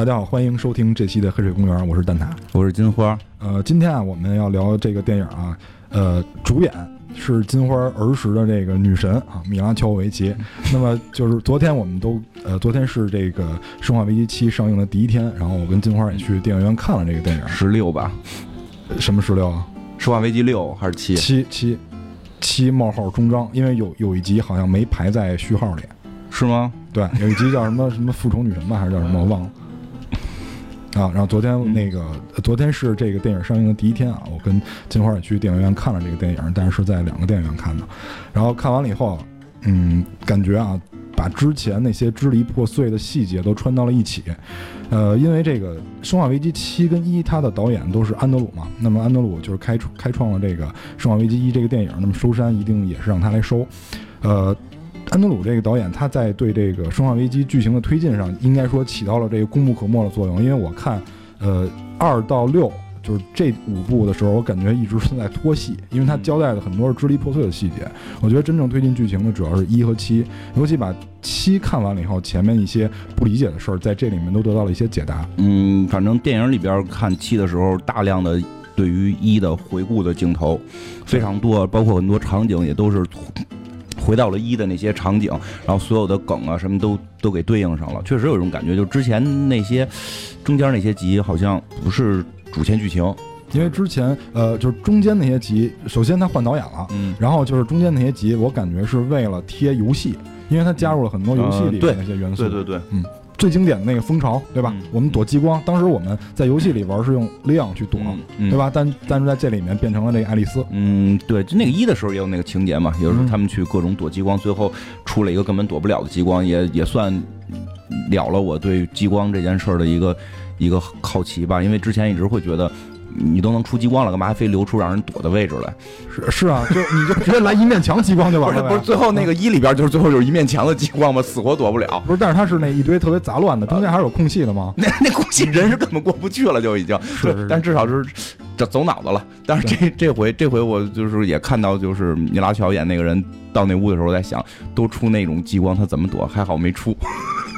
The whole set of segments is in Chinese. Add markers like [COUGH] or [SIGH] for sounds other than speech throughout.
大家好，欢迎收听这期的《黑水公园》，我是蛋挞。我是金花。呃，今天啊，我们要聊这个电影啊，呃，主演是金花儿时的这个女神啊，米拉乔沃维奇。那么就是昨天我们都呃，昨天是这个《生化危机七》上映的第一天，然后我跟金花也去电影院看了这个电影。十六吧？什么十六啊？《生化危机六》还是七？七七七冒号终章，因为有有一集好像没排在序号里。是吗？对，有一集叫什么什么复仇女神吧，还是叫什么我忘了。啊，然后昨天那个，昨天是这个电影上映的第一天啊，我跟金花也去电影院看了这个电影，但是是在两个电影院看的。然后看完了以后，嗯，感觉啊，把之前那些支离破碎的细节都穿到了一起。呃，因为这个《生化危机七》跟一，它的导演都是安德鲁嘛，那么安德鲁就是开开创了这个《生化危机一》这个电影，那么收山一定也是让他来收。呃，安德鲁这个导演，他在对这个《生化危机》剧情的推进上，应该说起到了这个功不可没的作用。因为我看，呃，二到六就是这五部的时候，我感觉一直是在拖戏，因为他交代的很多是支离破碎的细节。我觉得真正推进剧情的主要是一和七，尤其把七看完了以后，前面一些不理解的事儿，在这里面都得到了一些解答。嗯，反正电影里边看七的时候，大量的对于一的回顾的镜头非常多，包括很多场景也都是。回到了一的那些场景，然后所有的梗啊什么都都给对应上了，确实有一种感觉，就之前那些中间那些集好像不是主线剧情，因为之前呃就是中间那些集，首先他换导演了，嗯，然后就是中间那些集，我感觉是为了贴游戏，因为他加入了很多游戏里的那些元素，对对对，嗯。最经典的那个蜂巢，对吧？嗯、我们躲激光，当时我们在游戏里玩是用 Leon 去躲，嗯、对吧？但但是在这里面变成了那个爱丽丝。嗯，对，就那个一的时候也有那个情节嘛，有时候他们去各种躲激光，最后出了一个根本躲不了的激光，也也算了了我对激光这件事儿的一个一个好奇吧，因为之前一直会觉得。你都能出激光了，干嘛还非留出让人躲的位置来？是是啊，就你就直接来一面墙激光就完了。不是最后那个一里边就是最后就是一面墙的激光吗？死活躲不了。不是，但是它是那一堆特别杂乱的，中间还是有空隙的吗？[LAUGHS] 那那空隙人是根本过不去了，就已经。是，但至少是这走脑子了。但是这这回这回我就是也看到，就是米拉乔演那个人到那屋的时候，我在想，都出那种激光，他怎么躲？还好没出。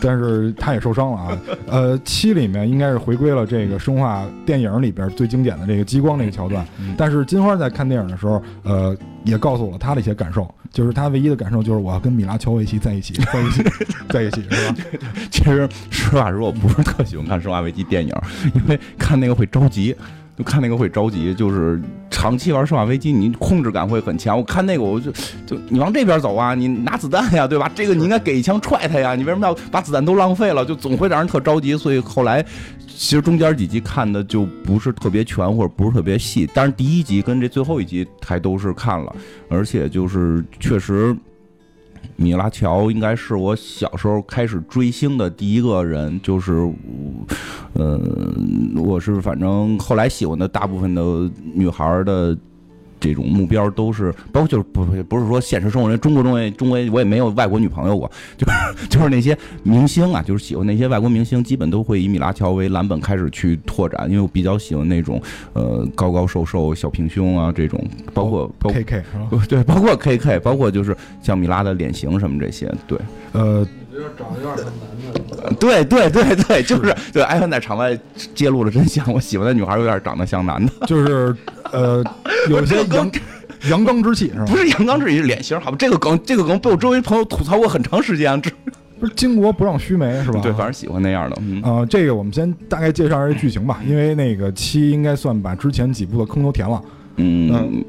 但是他也受伤了啊。[LAUGHS] 呃，七里面应该是回归了这个生化电影里边最经典的这个激光那个桥段。但是金花在看电影的时候，呃，也告诉我了他的一些感受，就是他唯一的感受就是我要跟米拉乔维奇在一起，[LAUGHS] 在一起，在一起，是吧？[LAUGHS] 其实实话实说，我不是特喜欢看《生化危机》电影，因为看那个会着急。就看那个会着急，就是长期玩《生化危机》，你控制感会很强。我看那个，我就就你往这边走啊，你拿子弹呀，对吧？这个你应该给一枪踹他呀，你为什么要把子弹都浪费了？就总会让人特着急。所以后来其实中间几集看的就不是特别全，或者不是特别细。但是第一集跟这最后一集还都是看了，而且就是确实。米拉乔应该是我小时候开始追星的第一个人，就是，呃，我是反正后来喜欢的大部分的女孩的这种目标都是，包括就是不不是说现实生活中，中国中也中国我也没有外国女朋友过，就是就是那些明星啊，就是喜欢那些外国明星，基本都会以米拉乔为蓝本开始去拓展，因为我比较喜欢那种呃高高瘦瘦小平胸啊这种，包括包括 K K？[LAUGHS] 对，包括 K K，包括就是像米拉的脸型什么这些，对，呃。长得有点像男的，对对对对，[LAUGHS] 就是对。艾文在场外揭露了真相，我喜欢的女孩有点长得像男的，[LAUGHS] 就是呃，有些阳阳刚之气是吧？不是阳刚之气，是脸型，好吧？这个梗，这个梗被我周围朋友吐槽过很长时间，这 [LAUGHS] 不是巾帼不让须眉是吧？对，反正喜欢那样的。啊、呃，这个我们先大概介绍一下剧情吧，因为那个七应该算把之前几部的坑都填了。嗯。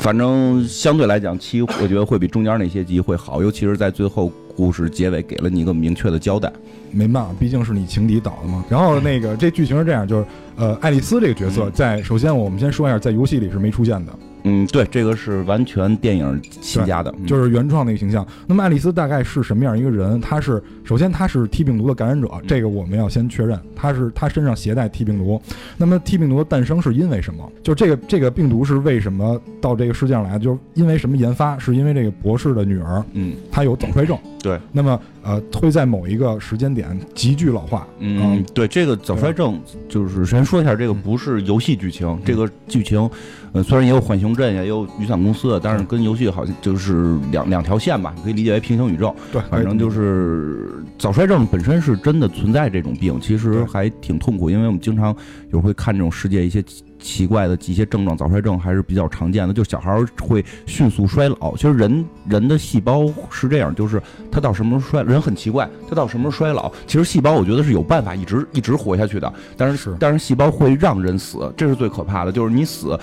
反正相对来讲，七我觉得会比中间那些集会好，尤其是在最后故事结尾给了你一个明确的交代。没办法，毕竟是你情敌导的嘛。然后那个这剧情是这样，就是呃，爱丽丝这个角色在首先我们先说一下，在游戏里是没出现的。嗯，对，这个是完全电影新加的，嗯、就是原创的一个形象。那么爱丽丝大概是什么样一个人？她是首先她是 T 病毒的感染者，这个我们要先确认，她是她身上携带 T 病毒。那么 T 病毒的诞生是因为什么？就这个这个病毒是为什么到这个世界上来？就是因为什么研发？是因为这个博士的女儿，嗯，她有早衰症。对，那么呃会在某一个时间点急剧老化。嗯，对，这个早衰症就是先说一下，这个不是游戏剧情，这个剧情，呃，虽然也有浣熊镇，也有雨伞公司，但是跟游戏好像就是两两条线吧，可以理解为平行宇宙。对，反正就是早衰症本身是真的存在这种病，其实还挺痛苦，因为我们经常有会看这种世界一些。奇怪的一些症状，早衰症还是比较常见的。就小孩会迅速衰老。其实人人的细胞是这样，就是他到什么时候衰，人很奇怪，他到什么时候衰老？其实细胞我觉得是有办法一直一直活下去的，但是但是细胞会让人死，这是最可怕的。就是你死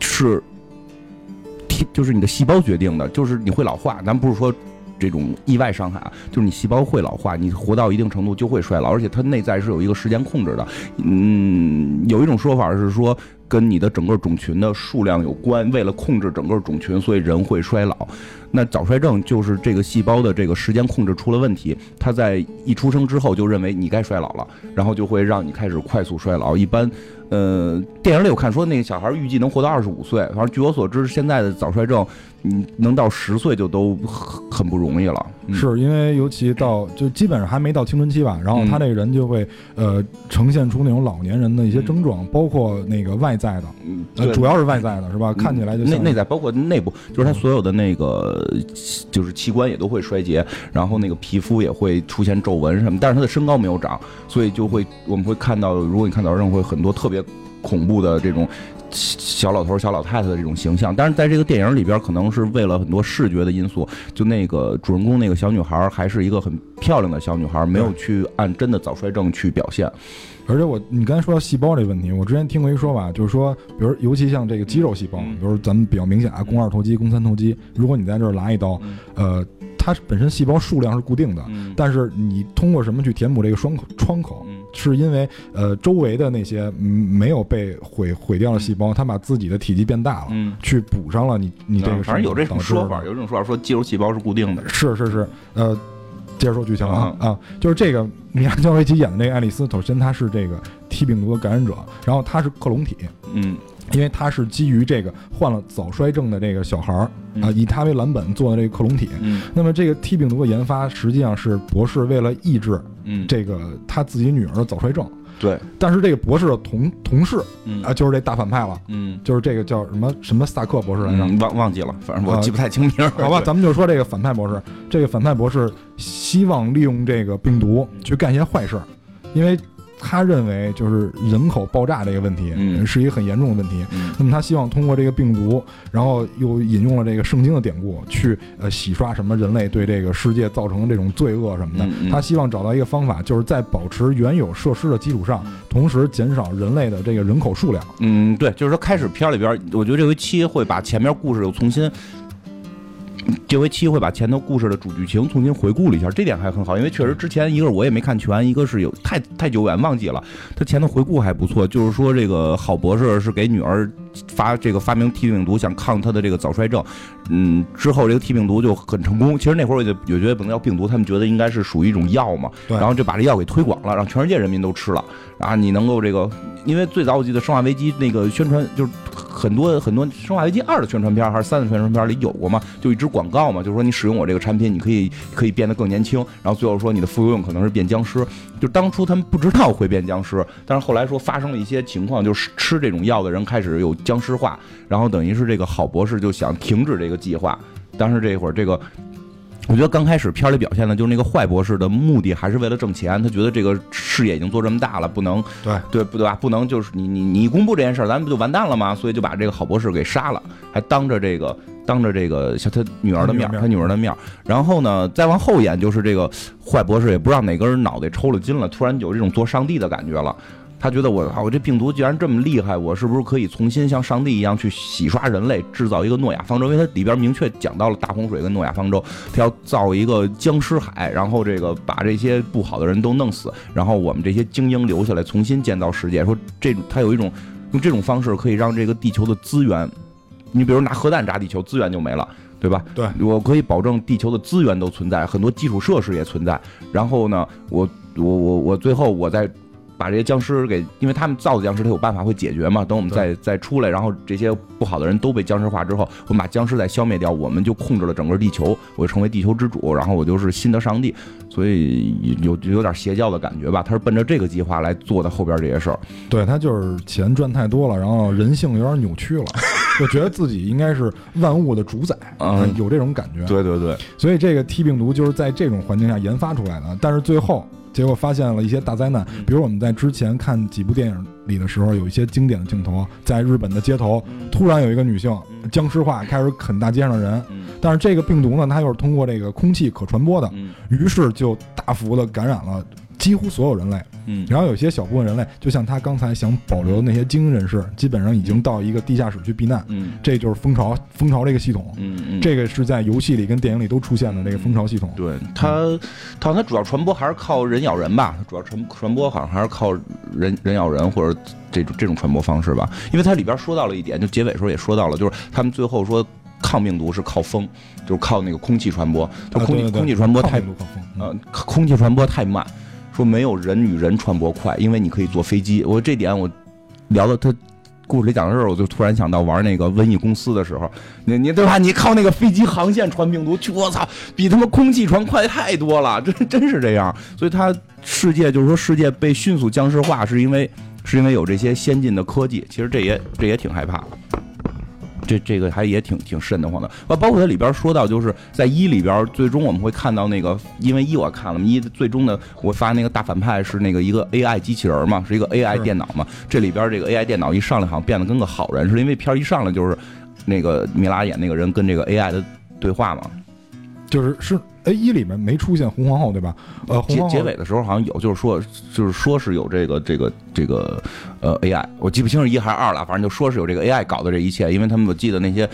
是，就是你的细胞决定的，就是你会老化。咱不是说。这种意外伤害啊，就是你细胞会老化，你活到一定程度就会衰老，而且它内在是有一个时间控制的。嗯，有一种说法是说跟你的整个种群的数量有关，为了控制整个种群，所以人会衰老。那早衰症就是这个细胞的这个时间控制出了问题，它在一出生之后就认为你该衰老了，然后就会让你开始快速衰老。一般，呃，电影里我看说那个小孩预计能活到二十五岁，反正据我所知，现在的早衰症。你能到十岁就都很很不容易了，是因为尤其到就基本上还没到青春期吧，然后他这个人就会呃呈现出那种老年人的一些症状，包括那个外在的，呃主要是外在的是吧？看起来就内内在包括内部，就是他所有的那个就是器官也都会衰竭，然后那个皮肤也会出现皱纹什么，但是他的身高没有长，所以就会我们会看到，如果你看到任会很多特别恐怖的这种。小老头、小老太太的这种形象，但是在这个电影里边，可能是为了很多视觉的因素，就那个主人公那个小女孩还是一个很漂亮的小女孩，没有去按真的早衰症去表现。而且我，你刚才说到细胞这个问题，我之前听过一说法，就是说，比如尤其像这个肌肉细胞，比如咱们比较明显啊，肱二头肌、肱三头肌，如果你在这儿来一刀，呃，它本身细胞数量是固定的，但是你通过什么去填补这个双口窗口？是因为呃周围的那些没有被毁毁掉的细胞，它把自己的体积变大了，嗯，去补上了你你这个。反正有这种说法，有这种说法说肌肉细胞是固定的。是是是，呃，接着说剧情啊啊，就是这个米拉乔维奇演的那个爱丽丝，首先她是这个 T 病毒的感染者，然后她是克隆体，嗯。因为她是基于这个患了早衰症的这个小孩儿啊，以他为蓝本做的这个克隆体。嗯，那么这个 T 病毒的研发实际上是博士为了抑制这个他自己女儿的早衰症。对，但是这个博士的同同事啊，就是这大反派了。嗯，就是这个叫什么什么萨克博士来着？忘忘记了，反正我记不太清名。好吧，咱们就说这个反派博士。这个反派博士希望利用这个病毒去干一些坏事，因为。他认为就是人口爆炸这个问题，嗯，是一个很严重的问题。那么他希望通过这个病毒，然后又引用了这个圣经的典故，去呃洗刷什么人类对这个世界造成的这种罪恶什么的。他希望找到一个方法，就是在保持原有设施的基础上，同时减少人类的这个人口数量。嗯，对，就是说开始片里边，我觉得这回七会把前面故事又重新。这回七会把前头故事的主剧情重新回顾了一下，这点还很好，因为确实之前一个我也没看全，一个是有太太久远忘记了。他前头回顾还不错，就是说这个郝博士是给女儿发这个发明 T 病毒，想抗他的这个早衰症。嗯，之后这个 T 病毒就很成功。其实那会儿我就也觉得不能叫病毒，他们觉得应该是属于一种药嘛，然后就把这药给推广了，让全世界人民都吃了。啊，你能够这个，因为最早我记得《生化危机》那个宣传，就是很多很多《生化危机二》的宣传片还是三的宣传片里有过嘛，就一支广告嘛，就是说你使用我这个产品，你可以可以变得更年轻，然后最后说你的副作用可能是变僵尸。就当初他们不知道会变僵尸，但是后来说发生了一些情况，就是吃这种药的人开始有僵尸化，然后等于是这个郝博士就想停止这个计划。当时这会儿这个。我觉得刚开始片里表现的，就是那个坏博士的目的还是为了挣钱。他觉得这个事业已经做这么大了，不能对对不对吧？不能就是你你你公布这件事儿，咱们不就完蛋了吗？所以就把这个好博士给杀了，还当着这个当着这个小他女儿的面，他女儿的面。然后呢，再往后演，就是这个坏博士也不知道哪根脑袋抽了筋了，突然有这种做上帝的感觉了。他觉得我啊，我这病毒既然这么厉害，我是不是可以重新像上帝一样去洗刷人类，制造一个诺亚方舟？因为它里边明确讲到了大洪水跟诺亚方舟，他要造一个僵尸海，然后这个把这些不好的人都弄死，然后我们这些精英留下来，重新建造世界。说这他有一种用这种方式可以让这个地球的资源，你比如拿核弹炸地球，资源就没了，对吧？对，我可以保证地球的资源都存在，很多基础设施也存在。然后呢，我我我我最后我再。把这些僵尸给，因为他们造的僵尸，他有办法会解决嘛。等我们再再出来，然后这些不好的人都被僵尸化之后，我们把僵尸再消灭掉，我们就控制了整个地球，我就成为地球之主，然后我就是新的上帝。所以有有点邪教的感觉吧？他是奔着这个计划来做的后边这些事儿。[LAUGHS] 对他就是钱赚太多了，然后人性有点扭曲了，就觉得自己应该是万物的主宰，[LAUGHS] 嗯有这种感觉。对对对，所以这个 T 病毒就是在这种环境下研发出来的，但是最后结果发现了一些大灾难，嗯。比如我们在之前看几部电影里的时候，有一些经典的镜头，在日本的街头，突然有一个女性僵尸化，开始啃大街上的人，嗯。但是这个病毒呢，它又是通过这个空气可传播的，嗯。于是就大幅的感染了几乎所有人类。嗯然后有些小部分人类，就像他刚才想保留的那些精英人士，基本上已经到一个地下室去避难。嗯这就是蜂巢，蜂巢这个系统。嗯嗯，这个是在游戏里跟电影里都出现的那个蜂巢系统。对它，它它主要传播还是靠人咬人吧，它主要传传播好像还是靠人人咬人或者这种这种传播方式吧。因为它里边说到了一点，就结尾时候也说到了，就是他们最后说抗病毒是靠风，就是靠那个空气传播，它空气、空气传播太呃空气传播太慢，说没有人与人传播快，因为你可以坐飞机。我这点我聊到他。故事里讲的时候，我就突然想到玩那个瘟疫公司的时候，你你对吧？你靠那个飞机航线传病毒，我操，比他妈空气传快太多了，真真是这样。所以它世界就是说世界被迅速僵尸化，是因为是因为有这些先进的科技。其实这也这也挺害怕。这这个还也挺挺瘆得慌的，包包括它里边说到，就是在一里边，最终我们会看到那个，因为一我看了嘛，一最终的我发那个大反派是那个一个 AI 机器人嘛，是一个 AI 电脑嘛，这里边这个 AI 电脑一上来好像变得跟个好人，是因为片儿一上来就是那个米拉演那个人跟这个 AI 的对话嘛，就是是 A 一里面没出现红皇后对吧？呃，红结皇后结尾的时候好像有，就是说，就是说是有这个这个这个呃 AI，我记不清是一还是二了，反正就说是有这个 AI 搞的这一切，因为他们我记得那些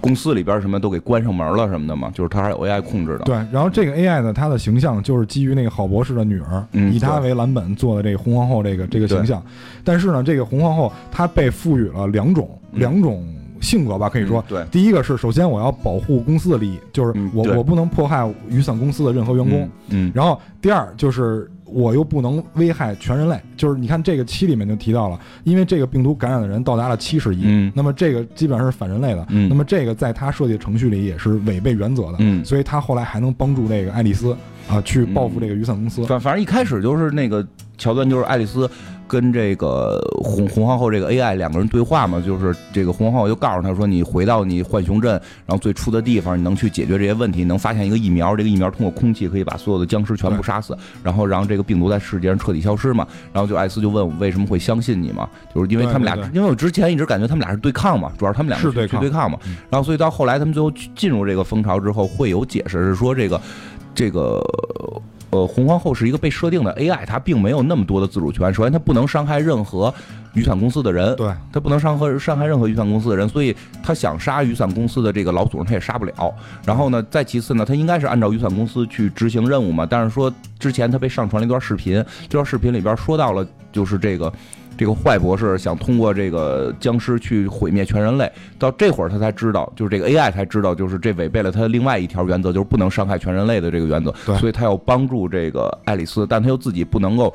公司里边什么都给关上门了什么的嘛，就是它还有 AI 控制的。对，然后这个 AI 呢，它的形象就是基于那个郝博士的女儿，嗯以她为蓝本做的这个红皇后这个这个形象。但是呢，这个红皇后她被赋予了两种嗯两种性格吧，可以说。嗯，对，第一个是首先我要保护公司的利益，就是我嗯我不能迫害雨伞公司的任何员工。嗯，嗯，然后第二就是我又不能危害全人类，就是你看这个七里面就提到了，因为这个病毒感染的人到达了七十亿，嗯。那么这个基本上是反人类的，嗯。那么这个在他设计的程序里也是违背原则的，嗯。所以他后来还能帮助这个爱丽丝啊去报复这个雨伞公司。反反正一开始就是那个桥段，就是爱丽丝跟这个红红皇后这个 AI 两个人对话嘛，就是这个红皇后就告诉他说，你回到你浣熊镇，然后最初的地方，你能去解决这些问题，能发现一个疫苗，这个疫苗通过空气可以把所有的僵尸全部杀死，然后让这个病毒在世界上彻底消失嘛。然后就艾斯就问我为什么会相信你嘛，就是因为他们俩，因为我之前一直感觉他们俩是对抗嘛，主要是他们两个是对抗去对抗嘛嗯。然后所以到后来他们最后进入这个蜂巢之后，会有解释是说这个这个。呃，红皇后是一个被设定的 AI，它并没有那么多的自主权。首先，它不能伤害任何雨伞公司的人，对，它不能伤害伤害任何雨伞公司的人，所以它想杀雨伞公司的这个老祖宗，它也杀不了。然后呢，再其次呢，它应该是按照雨伞公司去执行任务嘛。但是说之前它被上传了一段视频，这段视频里边说到了，就是这个。这个坏博士想通过这个僵尸去毁灭全人类，到这会儿他才知道，就是这个 AI 才知道，就是这违背了他另外一条原则，就是不能伤害全人类的这个原则。所以他要帮助这个爱丽丝，但他又自己不能够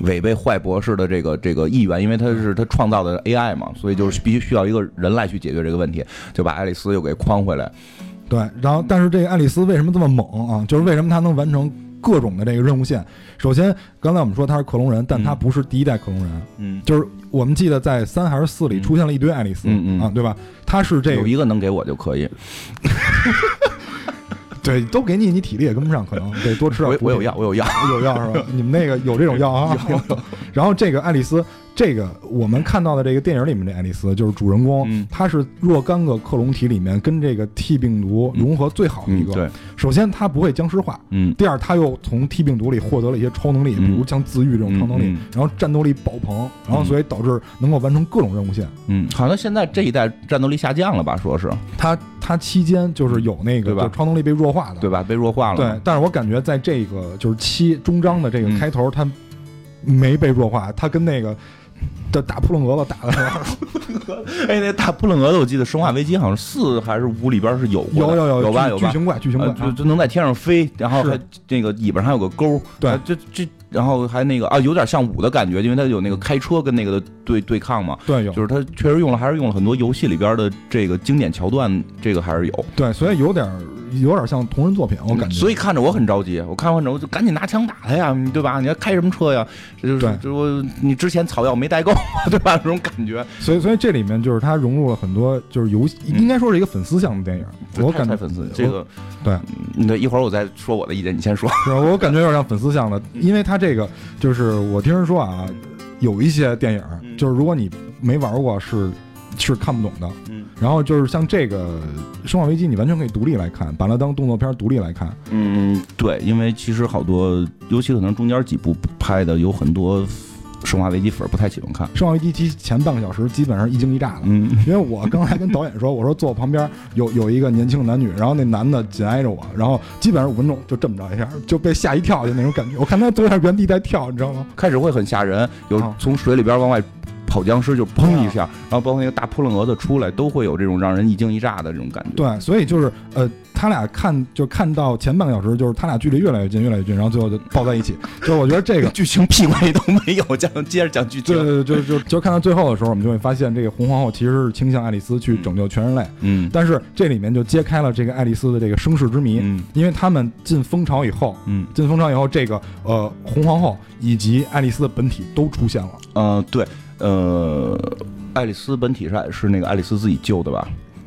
违背坏博士的这个这个意愿，因为他是他创造的 AI 嘛，所以就是必须需要一个人来去解决这个问题，就把爱丽丝又给框回来。对，然后但是这个爱丽丝为什么这么猛啊？就是为什么她能完成各种的这个任务线？首先，刚才我们说他是克隆人，但她嗯不是第一代克隆人，嗯，就是我们记得在三还是四里嗯出现了一堆爱丽丝，嗯嗯啊，对吧？他是这有一个能给我就可以，对，都给你，你体力也跟不上，可能得多吃点我我有药，我有药。有药是吧？你们那个有这种药啊？然后这个爱丽丝，这个我们看到的这个电影里面的爱丽丝，就是主人公，嗯她是若干个克隆体里面跟这个 T 病毒融合最好的一嗯，个。对，首先，她不会僵尸化。嗯第二，她又从 T 病毒里获得了一些超能力，嗯比如像自愈这种超能力，然后战斗力爆棚，然后所以导致能够完成各种任务线。嗯，好像现在这一代战斗力下降了吧？说是她她期间就是有那个对吧就是超能力被弱化的，对吧？被弱化了。对，，但是我感觉在这个就是七终章的这个嗯开头，他没被弱化，他跟那个的打扑棱蛾子打的时候，[LAUGHS] 哎，那大扑棱蛾子，我记得《生化危机》好像四还是五里边是有有有有有吧有吧？巨巨型怪，巨型怪呃，就就能在天上飞，然后还那个尾巴上还有个钩，对呃这这然后还那个啊，有点像五的感觉，因为它有那个开车跟那个的对对抗嘛。对，有就是它确实用了，还是用了很多游戏里边的这个经典桥段，这个还是有。对，所以有点有点像同人作品，我感觉。所以看着我很着急，我看完之后就赶紧拿枪打他呀，对吧？你要开什么车呀？这就是就我你之前草药没带够，[LAUGHS] 对吧？这种感觉。所以所以这里面就是它融入了很多就是游戏，应该说是一个粉丝向的电影。我感觉粉丝这个对，对，一会儿我再说我的意见，你先说。是我感觉有点像粉丝向的，[LAUGHS] 因为它这个就是我听人说啊，有一些电影就是如果你没玩过是。是看不懂的，嗯，然后就是像这个《生化危机》，你完全可以独立来看，把它当动作片独立来看。嗯，对，因为其实好多，尤其可能中间几部拍的有很多《生化危机》粉不太喜欢看，《生化危机》其前半个小时基本上一惊一乍的。嗯，因为我刚才跟导演说，我说坐我旁边有有一个年轻男女，然后那男的紧挨着我，然后基本上五分钟就这么着一下就被吓一跳，就那种感觉。我看他坐在原地在跳，你知道吗？开始会很吓人，有从水里边往外。跑僵尸就砰一下，然后包括那个大扑棱蛾子出来，都会有这种让人一惊一乍的这种感觉。对，所以就是呃，他俩看就看到前半个小时，就是他俩距离越来越近，越来越近，然后最后就抱在一起。[LAUGHS] 就是我觉得这个剧情屁关系都没有，讲接着讲剧情。对对对，就就就看到最后的时候，我们就会发现，这个红皇后其实是倾向爱丽丝去拯救全人类。嗯。但是这里面就揭开了这个爱丽丝的这个身世之谜。嗯。因为他们进蜂巢以后，嗯，进蜂巢以后，这个呃红皇后以及爱丽丝的本体都出现了。嗯，对。呃，爱丽丝本体是是那个爱丽丝自己救的吧？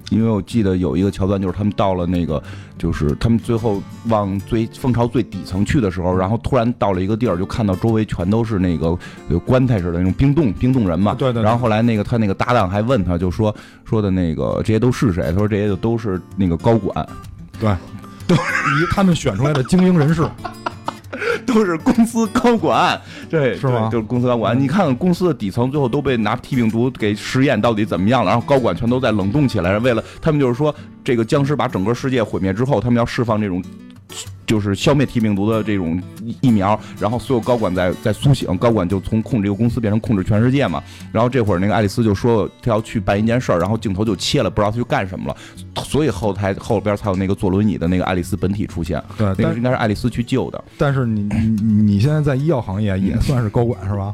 因为我记得有一个桥段，就是他们到了那个，就是他们最后往最蜂巢最底层去的时候，然后突然到了一个地儿，就看到周围全都是那个有棺材似的那种冰冻冰冻人嘛。对对。然后后来那个他那个搭档还问他，就说说的那个这些都是谁？他说这些就都是那个高管，对，[LAUGHS] 都是他们选出来的精英人士。[LAUGHS] 都是公司高管，对，是吗？就是公司高管。你看看公司的底层，最后都被拿 T 病毒给实验，到底怎么样了？然后高管全都在冷冻起来，为了他们就是说，这个僵尸把整个世界毁灭之后，他们要释放这种。就是消灭 T 病毒的这种疫苗，然后所有高管在在苏醒，高管就从控制一个公司变成控制全世界嘛。然后这会儿那个爱丽丝就说她要去办一件事儿，然后镜头就切了，不知道她去干什么了。所以后台后边才有那个坐轮椅的那个爱丽丝本体出现。对，那个应该是爱丽丝去救的。但是你你你现在在医药行业也算是高管是吧？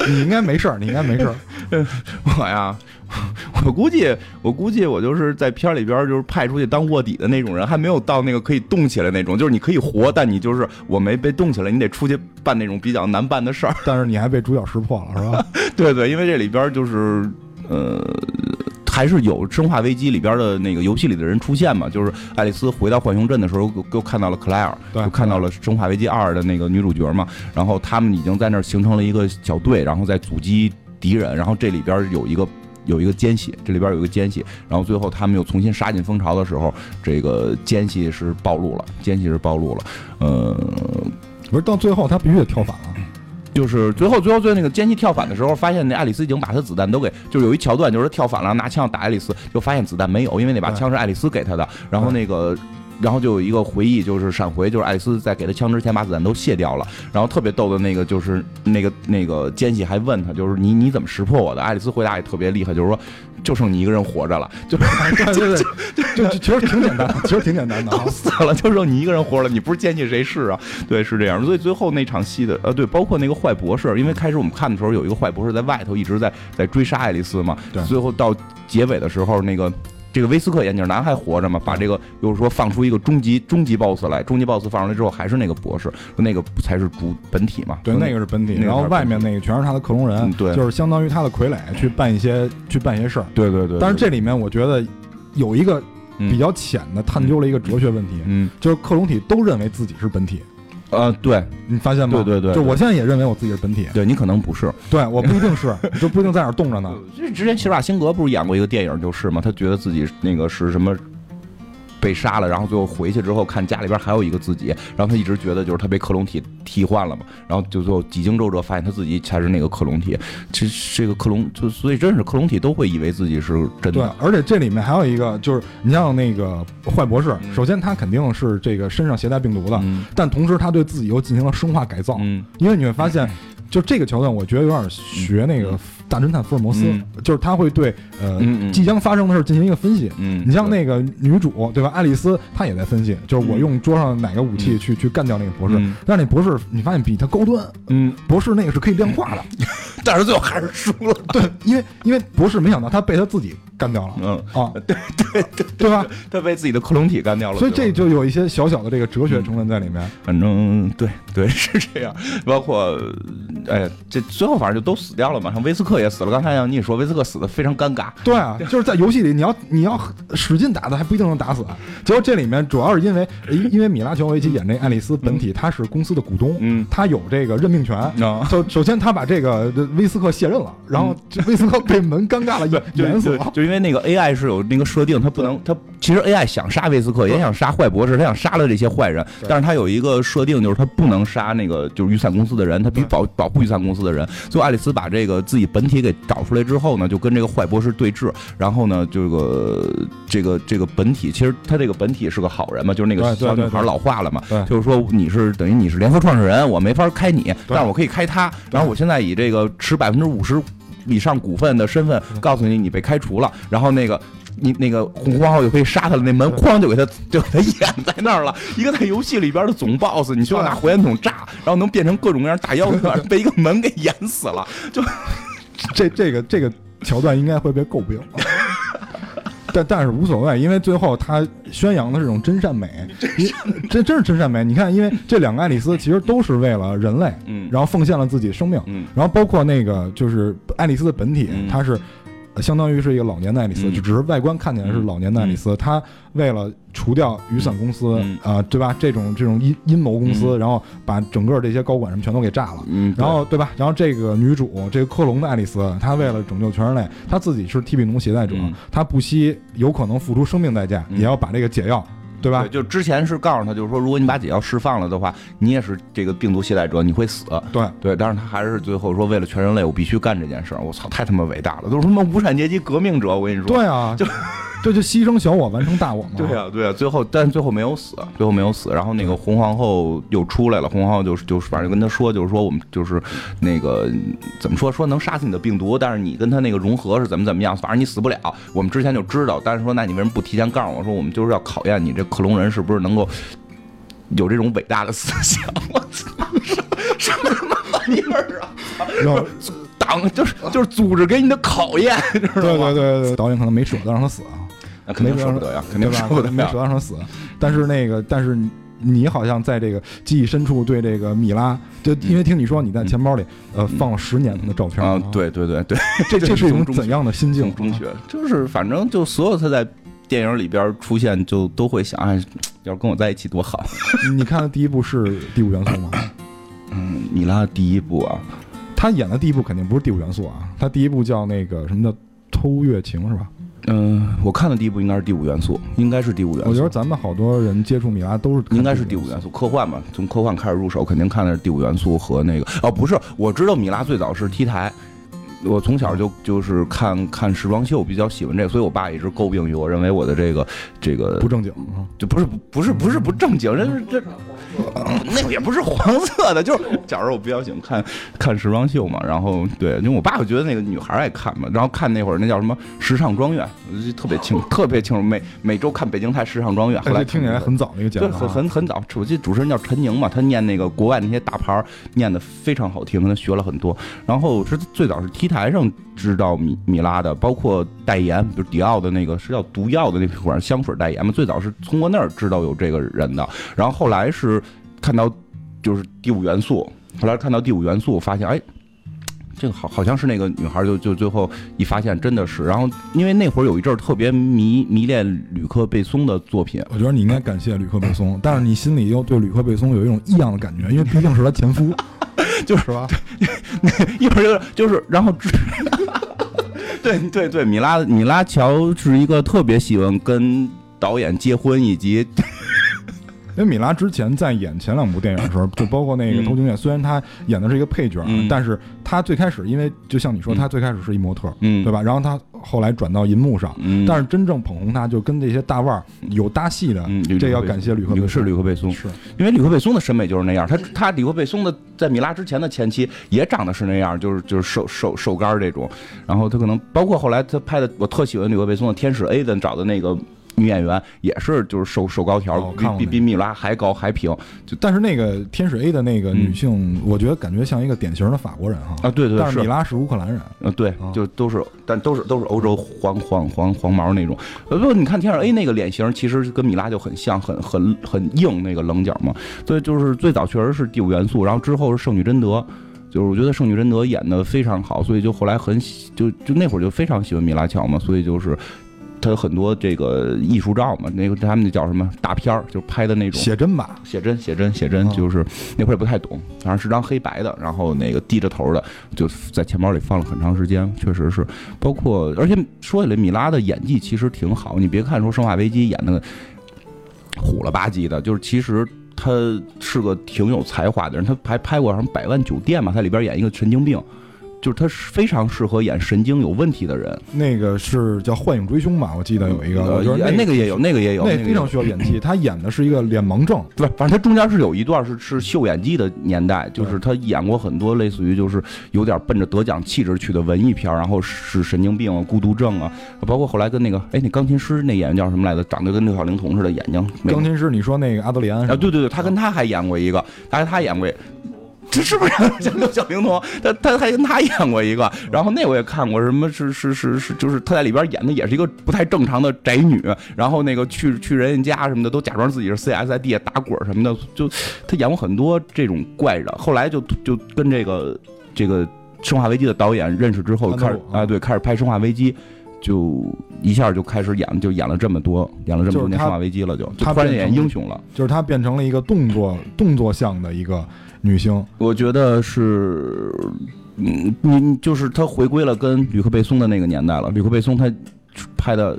[LAUGHS] 你应该没事儿，你应该没事儿。[LAUGHS] [LAUGHS] 我呀。[LAUGHS] 我估计，我估计我就是在片里边就是派出去当卧底的那种人，还没有到那个可以动起来那种。就是你可以活，但你就是我没被动起来，你得出去办那种比较难办的事儿。[LAUGHS] 但是你还被主角识破了，是吧？[LAUGHS] 对对，因为这里边就是呃，还是有《生化危机》里边的那个游戏里的人出现嘛。就是爱丽丝回到浣熊镇的时候，又看到了克莱尔，就看到了《生化危机二》的那个女主角嘛。然后他们已经在那儿形成了一个小队，然后在阻击敌人。然后这里边有一个。有一个奸细，这里边有一个奸细，然后最后他们又重新杀进蜂巢的时候，这个奸细是暴露了，奸细是暴露了，呃，不是到最后他必须得跳反了，就是最后最后最后那个奸细跳反的时候，发现那爱丽丝已经把他子弹都给，就是有一桥段就是跳反了，拿枪打爱丽丝，就发现子弹没有，因为那把枪是爱丽丝给他的，然后那个。然后就有一个回忆，就是闪回，就是爱丽丝在给他枪之前把子弹都卸掉了。然后特别逗的那个就是那个那个奸细还问他，就是你你怎么识破我的？爱丽丝回答也特别厉害，就是说就剩你一个人活着了，就对对对，就就其实挺简单，其实挺简单的，都死了就剩你一个人活了，你不是奸细谁是啊？对，是这样。所以最后那场戏的呃对，包括那个坏博士，因为开始我们看的时候有一个坏博士在外头一直在在追杀爱丽丝嘛，对，最后到结尾的时候那个。这个威斯克眼镜男还活着吗？把这个又是说放出一个终极终极 boss 来，终极 boss 放出来之后还是那个博士，那个才是主本体嘛？对，那个是本体，然后外面那个全是他的克隆人，对，就是相当于他的傀儡去办一些去办一些事儿。对对对。但是这里面我觉得有一个比较浅的探究了一个哲学问题，嗯，就是克隆体都认为自己是本体。呃，对你发现吗？对对对，就我现在也认为我自己是本体。对你可能不是，对我不一定是，就不一定在哪冻着呢。这 [LAUGHS] 之前齐尔瓦辛格不是演过一个电影，就是嘛，他觉得自己那个是什么。被杀了，然后最后回去之后看家里边还有一个自己，然后他一直觉得就是他被克隆体替换了嘛，然后就最后几经周折发现他自己才是那个克隆体。其实这个克隆就所以真是克隆体都会以为自己是真的。对，而且这里面还有一个就是你像那个坏博士，首先他肯定是这个身上携带病毒的，但同时他对自己又进行了生化改造。嗯，因为你会发现，就这个桥段，我觉得有点学那个。大侦探福尔摩斯，嗯。就是他会对呃、嗯嗯。即将发生的事进行一个分析。嗯，你像那个女主对吧，爱丽丝，她也在分析，就是我嗯。用桌上哪个武器嗯。去、去干掉那个博士。嗯。但是那博士你发现比他高端，嗯，博士那个是可以量化的，[LAUGHS] 但是最后还是输了。对，因为因为博士没想到他被他自己干掉了、嗯，啊，[LAUGHS] 对对对，对吧？他被自己的克隆体干掉了，所以这就有一些小小的这个哲学成分在里面。反正对对 [LAUGHS] 是这样，包括哎，这最后反正就都死掉了嘛，像威斯克也死了。刚才像你说，威斯克死的非常尴尬，对啊，就是在游戏里，你要你要使劲打他，还不一定能打死。结果这里面主要是因为因因为米拉乔维奇演这爱丽丝本体，他是公司的股东，嗯他有这个任命权。啊。首首先，他把这个威斯克卸任了，然后这威斯克被门尴尬了，[LAUGHS] 就演死了。就就因为那个 AI 是有那个设定，它不能，它其实 AI 想杀威斯克，也想杀坏博士，他想杀了这些坏人，但是他有一个设定，就是他不能杀那个就是雨伞公司的人，他必须保保护雨伞公司的人。最后爱丽丝把这个自己本体给找出来之后呢，就跟这个坏博士对峙，然后呢，这个这个这个本体，其实他这个本体是个好人嘛，就是那个小女孩老化了嘛，就是说你是等于你是联合创始人，我没法开你，但是我可以开他，然后我现在以这个持百分之五十以上股份的身份告诉你，你被开除了，然后那个。你那个红皇后就可以杀他了，那门哐就给他就给他掩在那儿了。[LAUGHS] 一个在游戏里边的总 boss，你需要拿火焰筒炸，然后能变成各种各样大妖怪，[LAUGHS] 被一个门给掩死了。就这这个这个桥段应该会被诟病。[LAUGHS] 但但是无所谓，因为最后他宣扬的是这种真善美，真真是真善美。你看，因为这两个爱丽丝其实都是为了人类，嗯然后奉献了自己的生命，嗯然后包括那个就是爱丽丝的本体，嗯她是呃相当于是一个老年的爱丽丝，嗯。就只是外观看起来是老年的爱丽丝，她为了除掉雨伞公司嗯。啊、对吧？这种这种阴阴谋公司，然后把整个这些高管什么全都给炸了。嗯，然后对吧？然后这个女主，这个克隆的爱丽丝，她为了拯救全人类，她自己是替比农携带者，嗯。她不惜有可能付出生命代价，嗯。也要把这个解药，对吧对，？就之前是告诉他，就是说，如果你把解药释放了的话，你也是这个病毒携带者，你会死。对，对，但是他还是最后说，为了全人类，我必须干这件事儿。我操，太他妈伟大了，都是他妈无产阶级革命者，我跟你说。对啊，就这就牺牲小我完成大我嘛。[LAUGHS] 对啊、对啊、最后但最后没有死，最后没有死。然后那个红皇后又出来了，红皇后就是就是反正就跟他说，就是说我们就是那个怎么说说能杀死你的病毒，但是你跟他那个融合是怎么怎么样，反正你死不了。我们之前就知道，但是说那你为什么不提前告诉我说我们就是要考验你这克隆人是不是能够有这种伟大的思想？我操，什么什么他妈玩意儿啊！然后，党就是就是组织给你的考验，知道吗？对对对对，导演可能没舍得让他死啊，那肯定舍不得呀，肯定舍不得没舍。得让他死。但是那个，但是你你好像在这个记忆深处对这个米拉，就因为听你说你在钱包里呃放了十年的照片啊，，对对对对，这这是一种怎样的心境？中学就是反正就所有他在电影里边出现，就都会想，哎，[TSK] 要是跟我在一起多好。你看的第一部是第五元素吗？嗯，米拉第一部啊，他演的第一部肯定不是第五元素啊，他第一部叫那个什么叫偷月情是吧？嗯，我看的第一部应该是第五元素，应该是第五元素。我觉得咱们好多人接触米拉都是应该是第五元素，科幻嘛，从科幻开始入手，肯定看的是第五元素和那个哦，不是，我知道米拉最早是 T 台。我从小就就是看看时装秀，比较喜欢这个，所以我爸一直诟病于我，认为我的这个这个不正经啊。就不是不是不是不正经，这是这那个也不是黄色的，就是 [LAUGHS] 小时候我比较喜欢看看时装秀嘛，然后对，因为我爸会觉得那个女孩爱看嘛，然后看那会儿那叫什么时尚庄园，我就特别清特别清楚，每每周看北京台时尚庄园，后来听起来很早那个节对，目啊，很很很早，我记得主持人叫陈宁嘛，他念那个国外那些大牌念的非常好听，跟他学了很多。然后是最早是 T 台上知道米米拉的，包括代言，比如迪奥的那个是叫毒药的那款香水代言嘛，最早是通过那儿知道有这个人的。然后后来是看到就是第五元素，后来看到第五元素，发现哎。这个好好像是那个女孩就，就最后一发现真的是，然后因为那会儿有一阵儿特别迷迷恋吕克贝松的作品，我觉得你应该感谢吕克贝松，但是你心里又对吕克贝松有一种异样的感觉，因为毕竟是他前夫，[LAUGHS] 就是吧？[LAUGHS] 一会儿就就是，然后，[LAUGHS] 对对对，米拉米拉乔是一个特别喜欢跟导演结婚，以及因为米拉之前在演前两部电影的时候，就包括那个嗯《偷情怨》，虽然他演的是一个配角，嗯。但是她最开始因为就像你说，嗯。她最开始是一模特，嗯，对吧？然后她后来转到银幕上，嗯，但是真正捧红她，就跟这些大腕儿有搭戏的，嗯，这要感谢吕克贝松是吕克贝松，是。因为吕克贝松的审美就是那样，他他吕克贝松的在米拉之前的前期也长得是那样，就是就是瘦瘦瘦干这种，然后他可能包括后来他拍的我特喜欢吕克贝松的《天使 A》的找的那个女演员也是就是瘦瘦高条，比比比米拉还高还平就但是那个天使 A 的那个嗯女性，我觉得感觉像一个典型的法国人哈，啊，对对是。但是米拉是乌克兰人，呃，对啊，就都是，但都是都是欧洲黄黄黄黄毛那种。呃，不，你看天使 A 那个脸型，其实跟米拉就很像，很很很硬那个棱角嘛。所以就是最早确实是第五元素，然后之后是圣女贞德。就是我觉得圣女贞德演的非常好，所以就后来很喜就就那会儿就非常喜欢米拉乔嘛，所以就是他有很多这个艺术照嘛，那个他们那叫什么大片儿，就是拍的那种写真吧，写真，写真，写真，哦就是那会儿也不太懂，反正是张黑白的，然后那个低着头的，就在钱包里放了很长时间，确实是。包括，而且说起来，米拉的演技其实挺好，你别看说《生化危机》演的虎了吧唧的，就是其实。他是个挺有才华的人，他还拍过什么《百万酒店》嘛，他里边演一个神经病，就是他非常适合演神经有问题的人。那个是叫《幻影追凶》吧，我记得有一个，呃我觉得那个也有，那个也有，个那非常需要演技。他演的是一个脸盲症，对，反正他中间是有一段是是秀演技的年代，就是他演过很多类似于就是有点奔着得奖气质去的文艺片，然后是神经病啊、孤独症啊，包括后来跟那个哎那钢琴师那演员叫什么来着，长得跟六小龄童似的眼睛，钢琴师，你说那个阿德里安啊对对对，他跟他还演过一个，他他演过。这是不是 [LAUGHS] 像六小龄童？他他还跟他演过一个，然后那我也看过，什么是是是是，就是他在里边演的也是一个不太正常的宅女，然后那个去去人家家什么的都假装自己是 CS 在地下打滚什么的，就他演过很多这种怪人。后来就就跟这个这个《生化危机》的导演认识之后，开始啊对，开始拍《生化危机》。就一下就开始演，就演了这么多，演了这么多年《生化危机》了，就就他突然演英雄了。就是他变成了一个动作动作向的一个女星，我觉得是，嗯，你就是他回归了跟吕克贝松的那个年代了。吕克贝松他拍的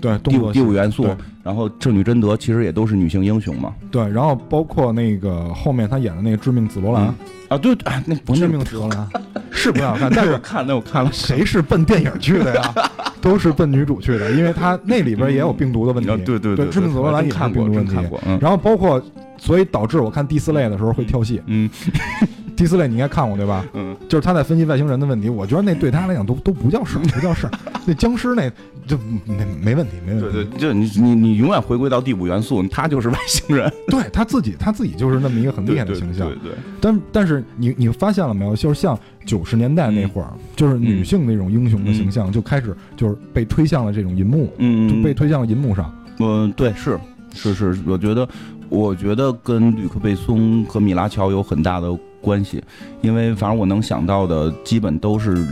对动第五第五元素，然后圣女贞德其实也都是女性英雄嘛。对，然后包括那个后面她演的那个《致命紫罗兰》啊，对，啊，那不致命紫罗兰》[LAUGHS] 是不太好看，但是我 [LAUGHS] 看，那我看了。谁是奔电影去的呀？都是奔女主去的，因为她那里边也有病毒的问题。啊对对对，致命紫罗兰也是看过，病毒问题。真看过，嗯然后包括，所以导致我看第四类的时候会跳戏。嗯 [LAUGHS] 第四类你应该看过对吧？嗯，就是他在分析外星人的问题，我觉得那对他来讲都 [LAUGHS] 都不叫事儿，不叫事儿。[LAUGHS] 那僵尸那就没没问题，没问题。对对，就你你你永远回归到第五元素，他就是外星人，[LAUGHS] 对他自己他自己就是那么一个很厉害的形象。对对，但但是你你发现了没有？就是像九十年代那会儿，就是女性那种英雄的形象就开始就是被推向了这种银幕，嗯，就被推向了银幕上。嗯，对，是是是，我觉得，我觉得跟吕克贝松和米拉乔有很大的关系，因为反正我能想到的，基本都是。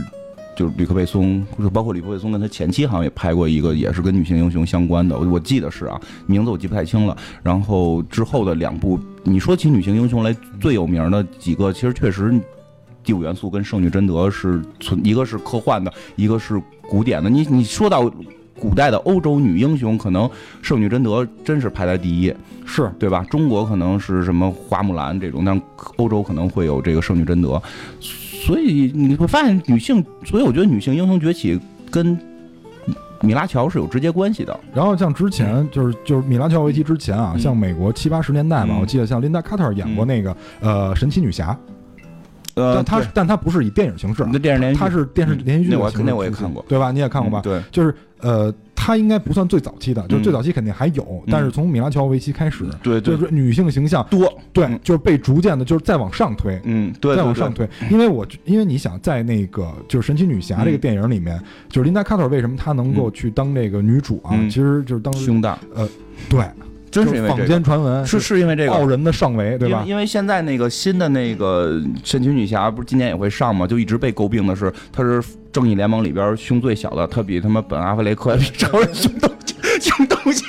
就是吕克贝松，就是包括吕克贝松跟他前妻好像也拍过一个，也是跟女性英雄相关的，我记得是啊，名字我记不太清了。然后之后的两部，你说起女性英雄来最有名的几个，其实确实第五元素跟圣女贞德是存，一个是科幻的，一个是古典的。你你说到古代的欧洲女英雄，可能圣女贞德真是排在第一，是对吧？中国可能是什么花木兰这种，但欧洲可能会有这个圣女贞德。所以你会发现女性，所以我觉得女性英雄崛起跟米拉乔是有直接关系的。然后像之前就是就是米拉乔维奇之前啊，嗯像美国七八十年代吧，嗯我记得像琳达卡特演过那个呃神奇女侠，呃但她但它不是以电影形式啊，那电视连续剧她是电视连续剧那我的形式那我也看过对吧？你也看过吧？对，就是呃，它应该不算最早期的，就是最早期肯定还有，但是从米拉乔维奇开始，对对就是女性形象多，对嗯，就是被逐渐的，就是再往上推。嗯，对，再往上推，因为我因为你想在那个就是神奇女侠这个嗯电影里面，就是琳达卡特为什么她能够去当这个女主啊？嗯其实就是当时胸大，对，真是坊因为这个间传闻是是因为这个傲人的上围，对吧因为？现在那个新的那个神奇女侠不是今年也会上吗？就一直被诟病的是，她是正义联盟里边胸最小的，她比他妈本阿弗雷克比超人胸都胸都小。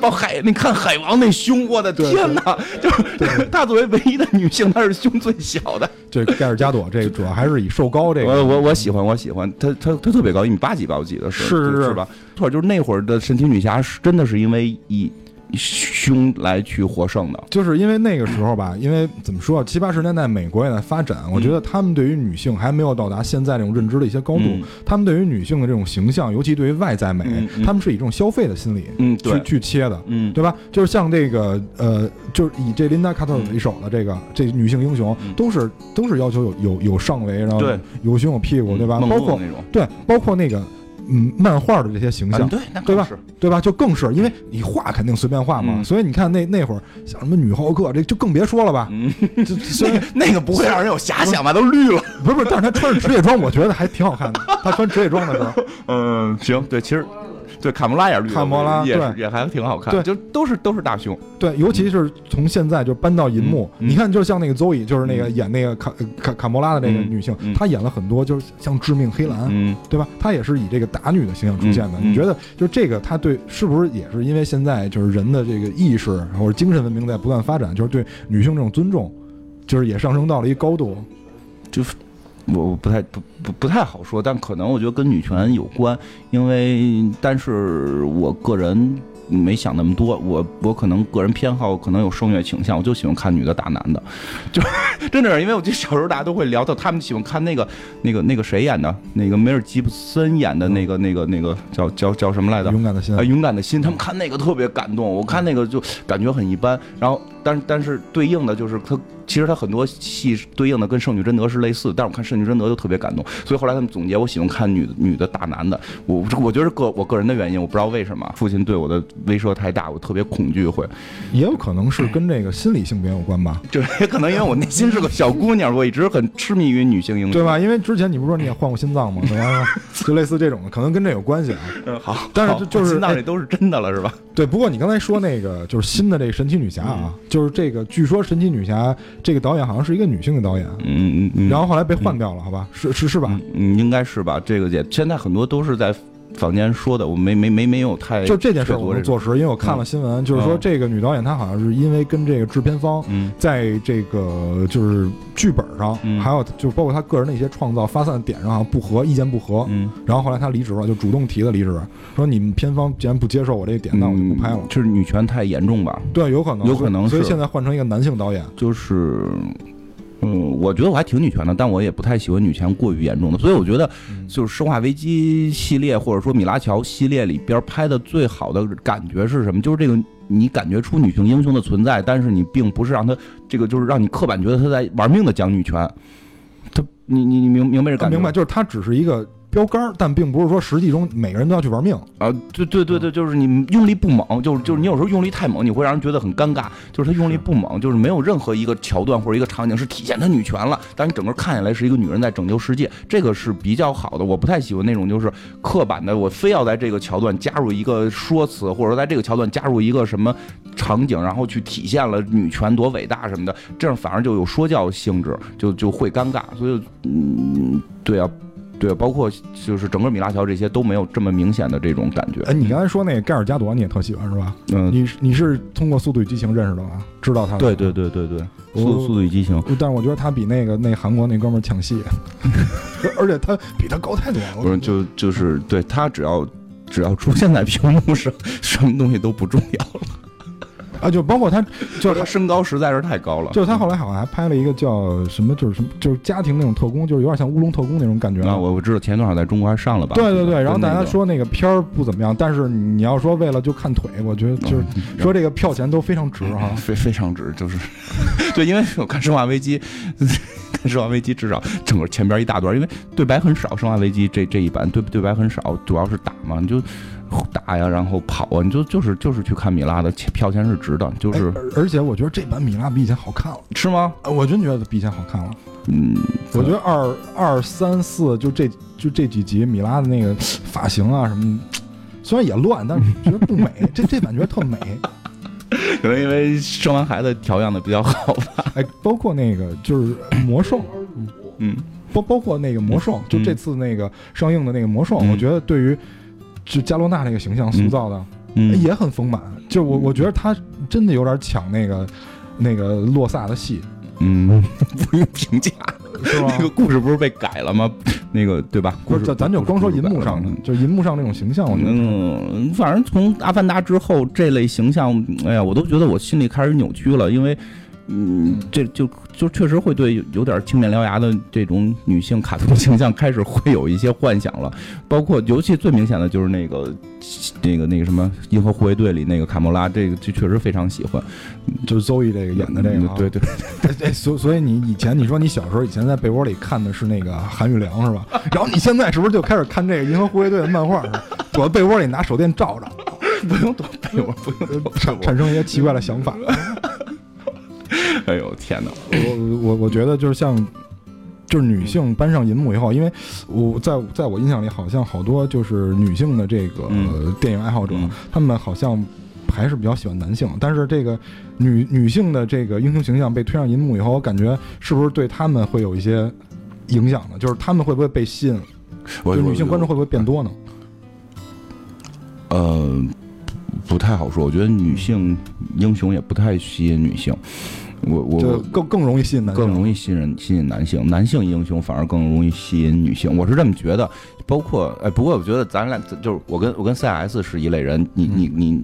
包海，你看海王那胸，我的天哪！就是她作为唯一的女性，她是胸最小的。这盖尔加朵这个主要还是以瘦高这个，我我我喜欢，我喜欢她，她她特别高，一米八几吧，我记得是是是是吧？错，就是那会儿的神奇女侠是真的是因为以胸来去获胜的。就是因为那个时候吧，[COUGHS] 因为怎么说啊，七八十年代美国也在发展，我觉得他们对于女性还没有到达现在这种认知的一些高度，嗯他们对于女性的这种形象，尤其对于外在美，他们是以这种消费的心理嗯，去，去切的。嗯，对吧？就是像这个呃，就是以这琳达卡特为首的这个、这女性英雄，嗯都是都是要求有有有上围，然后有胸有屁股，对吧？包括那种对，包括那个嗯漫画的这些形象，啊对，那对吧对吧？就更是因为你画肯定随便画嘛，嗯所以你看那那会儿像什么女浩克，这就更别说了吧。嗯，[LAUGHS] 就虽然那个不会让人有遐想吧？都绿了。不是不是，但是他穿着职业装，我觉得还挺好看的。他穿职业装的时候，[LAUGHS] 嗯，行，对，其实对卡魔拉也是绿的，卡魔拉也也还挺好看，对就都是都是大胸。对，尤其是从现在就搬到银幕，你看，就像那个 Zoe，就是那个演那个卡卡卡魔拉的那个嗯女性，嗯她演了很多就是像致命黑兰，嗯，对吧？她也是以这个打女的形象出现的。你觉得，就这个，她对是不是也是因为现在就是人的这个意识或者精神文明在不断发展，就是对女性这种尊重，就是也上升到了一高度？我我不太不不不太好说，但可能我觉得跟女权有关，因为但是我个人没想那么多，我我可能个人偏好可能有声乐倾向，我就喜欢看女的打男的，[LAUGHS] 就真的是因为我记得小时候大家都会聊到，他们喜欢看那个那个那个谁演的，那个梅尔吉普森演的那个那个那个叫叫叫什么来着？勇敢的心啊，，勇敢的心，他们看那个特别感动，我看那个就感觉很一般。然后，但但是对应的就是他，其实他很多戏对应的跟圣女贞德是类似的，但是我看圣女贞德就特别感动。所以后来他们总结，我喜欢看女女的打男的。我我觉得个我个人的原因，我不知道为什么。父亲对我的威慑太大，我特别恐惧，会也有可能是跟这个心理性别有关吧，就是也可能因为我内心是个小姑娘，我一直很痴迷于女性英雄，对？吧？因为之前你不是说你也换过心脏吗？对吧？[LAUGHS] 就类似这种的，可能跟这有关系啊。嗯，好，但是就就是心脏哎里都是真的了，是吧？对，不过你刚才说那个就是新的这个神奇女侠啊，就是这个据说神奇女侠这个导演好像是一个女性的导演，嗯嗯嗯。然后后来被换掉了，好吧？是是是吧？嗯，应该是吧？这个也现在很多都是在坊间说的，我没没没没有太就这件事我能坐实，因为我看了新闻，就是说嗯这个女导演她好像是因为跟这个制片方嗯在这个就是剧本上，嗯还有就是包括她个人的一些创造发散的点上好像不合，意见不合，嗯，然后后来她离职了，就主动提的离职，说你们片方既然不接受我这个点，那我就不拍了。嗯就是女权太严重吧？对，有可能，有可能是所以现在换成一个男性导演。就是。嗯，我觉得我还挺女权的，但我也不太喜欢女权过于严重的，所以我觉得嗯就是《生化危机》系列或者说米拉乔系列里边拍的最好的感觉是什么？就是这个你感觉出女性英雄的存在，但是你并不是让她这个就是让你刻板觉得她在玩命的讲女权，她你你你明明白这感觉？明白，就是她只是一个标杆儿，但并不是说实际中每个人都要去玩命。啊，对对对对，就是你用力不猛，就是就是你有时候用力太猛，你会让人觉得很尴尬。就是他用力不猛，就是没有任何一个桥段或者一个场景是体现他女权了，但你整个看下来是一个女人在拯救世界，这个是比较好的。我不太喜欢那种就是刻板的，我非要在这个桥段加入一个说辞，或者说在这个桥段加入一个什么场景，然后去体现了女权多伟大什么的，这样反而就有说教性质，就就会尴尬。所以，嗯，对啊。对啊，包括就是整个米拉乔这些都没有这么明显的这种感觉。哎，你刚才说那个盖尔加朵，你也特喜欢是吧？嗯，你是你是通过《速度与激情》认识的吗？知道他对对对对对，我速速度与激情，但是我觉得他比那个那韩国那哥们儿抢戏，[LAUGHS] 而且他比他高太多了。不是就就是对他只要只要出现在屏幕上，什么东西都不重要了。啊，就包括他，[LAUGHS] 就是他身高实在是太高了。就是他后来好像还拍了一个叫什么，就是什么，就是家庭那种特工，就是有点像乌龙特工那种感觉。啊，我我知道前段儿在中国还上了吧？对对对，然后大家说那个片儿不怎么样，但是你要说为了就看腿，我觉得就是嗯说这个票钱都非常值哈。[LAUGHS] 非非常值，就是 [LAUGHS] 对，因为我看《生化危机》，看《生化危机》至少整个前边一大段，因为对白很少，《生化危机》这这一版对对白很少，主要是打嘛，你就打呀，然后跑啊，你就就是就是去看米拉的，票钱是值的，就是、哎而而且我觉得这版米拉比以前好看了，是吗？呃我真觉得比以前好看了。嗯，我觉得二二三四就这就这几集米拉的那个发型啊什么，虽然也乱，但是觉得不美。[LAUGHS] 这这版觉得特美。[LAUGHS] 可能因为生完孩子调养的比较好吧。[LAUGHS] 哎，包括那个就是魔兽，嗯，包包括那个魔兽，就这次那个上映的那个魔兽，嗯我觉得对于就加罗娜那个形象塑造的、嗯也很丰满。就我我觉得他真的有点抢那个那个洛萨的戏。嗯，[LAUGHS] 不用评价。那个故事不是被改了吗？那个对吧？不是，咱咱就光说银幕上的，就银幕上那种形象，我觉得，嗯，反正从《阿凡达》之后，这类形象，哎呀，我都觉得我心里开始扭曲了，因为，嗯，这就就确实会对有点青面獠牙的这种女性卡通形象开始会有一些幻想了，包括尤其最明显的就是那个那个那个什么《银河护卫队》里那个卡莫拉，这个就确实非常喜欢，就是 Zoe 这个演的这个，对对，对，[LAUGHS] 所所以你以前你说你小时候以前在被窝里看的是那个韩玉良是吧？然后你现在是不是就开始看这个银河护卫队的漫画，躲在被窝里拿手电照着，[LAUGHS] 不用躲被窝，不用 [LAUGHS] 产产生一些奇怪的想法。[LAUGHS] 哎呦天哪！我我我觉得就是像，就是女性搬上银幕以后，因为我在在我印象里，好像好多就是女性的这个电影爱好者，他们好像还是比较喜欢男性。但是这个女女性的这个英雄形象被推上银幕以后，我感觉是不是对他们会有一些影响呢？就是他们会不会被吸引？就女性观众会不会变多呢？呃，不太好说。我觉得女性英雄也不太吸引女性。我我更更容易吸引男，更容易吸引吸引男性，男性英雄反而更容易吸引女性，我是这么觉得。包括哎，不过我觉得咱俩就是我跟我跟 CS 是一类人，你你你，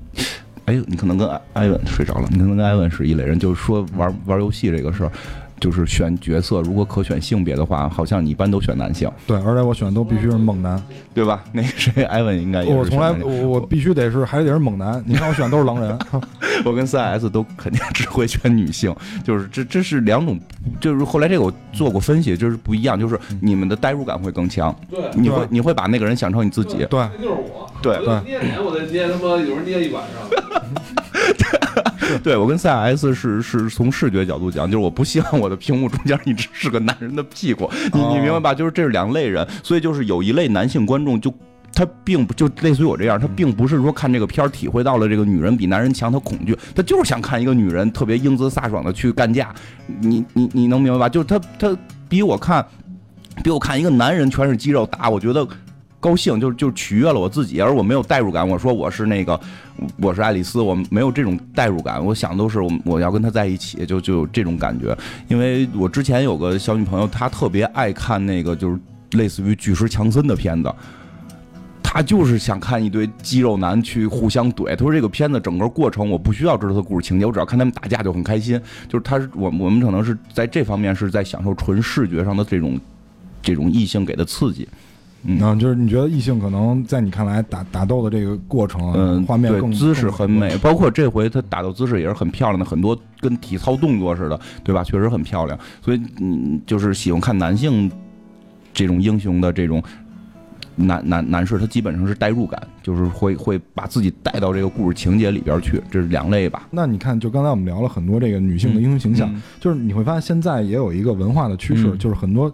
哎，你可能跟艾文睡着了，你可能跟艾文是一类人，就是说玩玩游戏这个事儿。就是选角色，如果可选性别的话，好像你一般都选男性。对，而且我选的都必须是猛男，对吧？[LAUGHS] 那个谁，艾文应该也是。我从来我我必须得是还得是猛男。你看我选的都是狼人，[LAUGHS] 我跟 CS 都肯定只会选女性。就是这这是两种，就是后来这个我做过分析，就是不一样，就是你们的代入感会更强。对，你会你会把那个人想成你自己。对，那就是我。对对，捏脸我得捏他妈，有人捏一晚上。[LAUGHS] [LAUGHS] 对，我跟 CS 是是从视觉角度讲，就是我不希望我的屏幕中间一直是个男人的屁股，你你明白吧？就是这是两类人，所以就是有一类男性观众，就他并不就类似于我这样，他并不是说看这个片儿体会到了这个女人比男人强，他恐惧，他就是想看一个女人特别英姿飒爽的去干架，你你你能明白吧？就是他他比我看，比我看一个男人全是肌肉打，我觉得。高兴就就取悦了我自己，而我没有代入感。我说我是那个，我是爱丽丝，我没有这种代入感。我想都是我我要跟她在一起，就就有这种感觉。因为我之前有个小女朋友，她特别爱看那个就是类似于巨石强森的片子，她就是想看一堆肌肉男去互相怼。她说这个片子整个过程我不需要知道他故事情节，我只要看他们打架就很开心。就是她我我们可能是在这方面是在享受纯视觉上的这种这种异性给的刺激。嗯，就是你觉得异性可能在你看来打打斗的这个过程，嗯，画面更姿势很美，包括这回他打斗姿势也是很漂亮的，很多跟体操动作似的，对吧？确实很漂亮。所以，嗯，就是喜欢看男性这种英雄的这种男男男士，他基本上是代入感，就是会会把自己带到这个故事情节里边去，这是两类吧？那你看，就刚才我们聊了很多这个女性的英雄形象，就是你会发现现在也有一个文化的趋势，就是很多。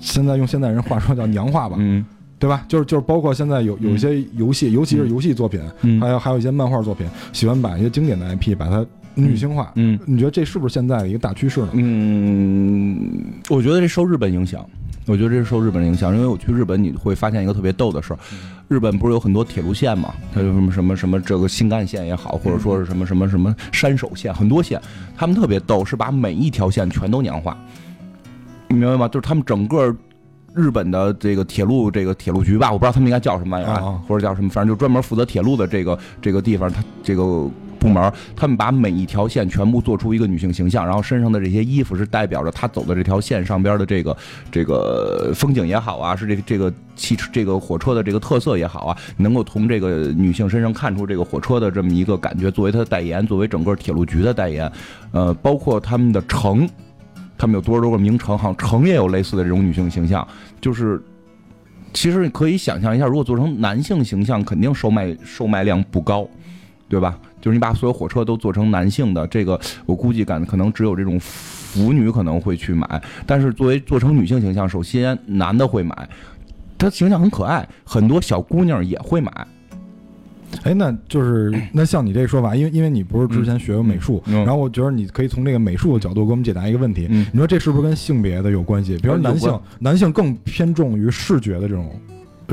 现在用现代人话说叫娘化吧，嗯，对吧？就是就是包括现在有有一些游戏，尤其是游戏作品，还有还有一些漫画作品，喜欢把一些经典的 IP 把它女性化。嗯，你觉得这是不是现在的一个大趋势呢？嗯，我觉得这受日本影响，我觉得这是受日本影响，因为我去日本你会发现一个特别逗的事儿，日本不是有很多铁路线嘛？它有什么什么什么这个新干线也好，或者说是什么什么什么山手线，很多线，他们特别逗，是把每一条线全都娘化。你明白吗？就是他们整个日本的这个铁路这个铁路局吧，我不知道他们应该叫什么玩意儿，或者叫什么，反正就专门负责铁路的这个这个地方，他这个部门，他们把每一条线全部做出一个女性形象，然后身上的这些衣服是代表着他走的这条线上边的这个这个风景也好啊，是这个这个汽车这个火车的这个特色也好啊，能够从这个女性身上看出这个火车的这么一个感觉，作为它的代言，作为整个铁路局的代言，呃，包括他们的城。他们有多少多个名城？好像城也有类似的这种女性形象，就是其实可以想象一下，如果做成男性形象，肯定售卖售卖量不高，对吧？就是你把所有火车都做成男性的，这个我估计感可能只有这种腐女可能会去买。但是作为做成女性形象，首先男的会买，她形象很可爱，很多小姑娘也会买。哎，那就是 [CLEARS THROAT] 那像你这个说法，因为因为你不是之前学过美术，然后我觉得你可以从这个美术的角度给我们解答一个问题。你说这是不是跟性别的有关系？比如男性，男性更偏重于视觉的这种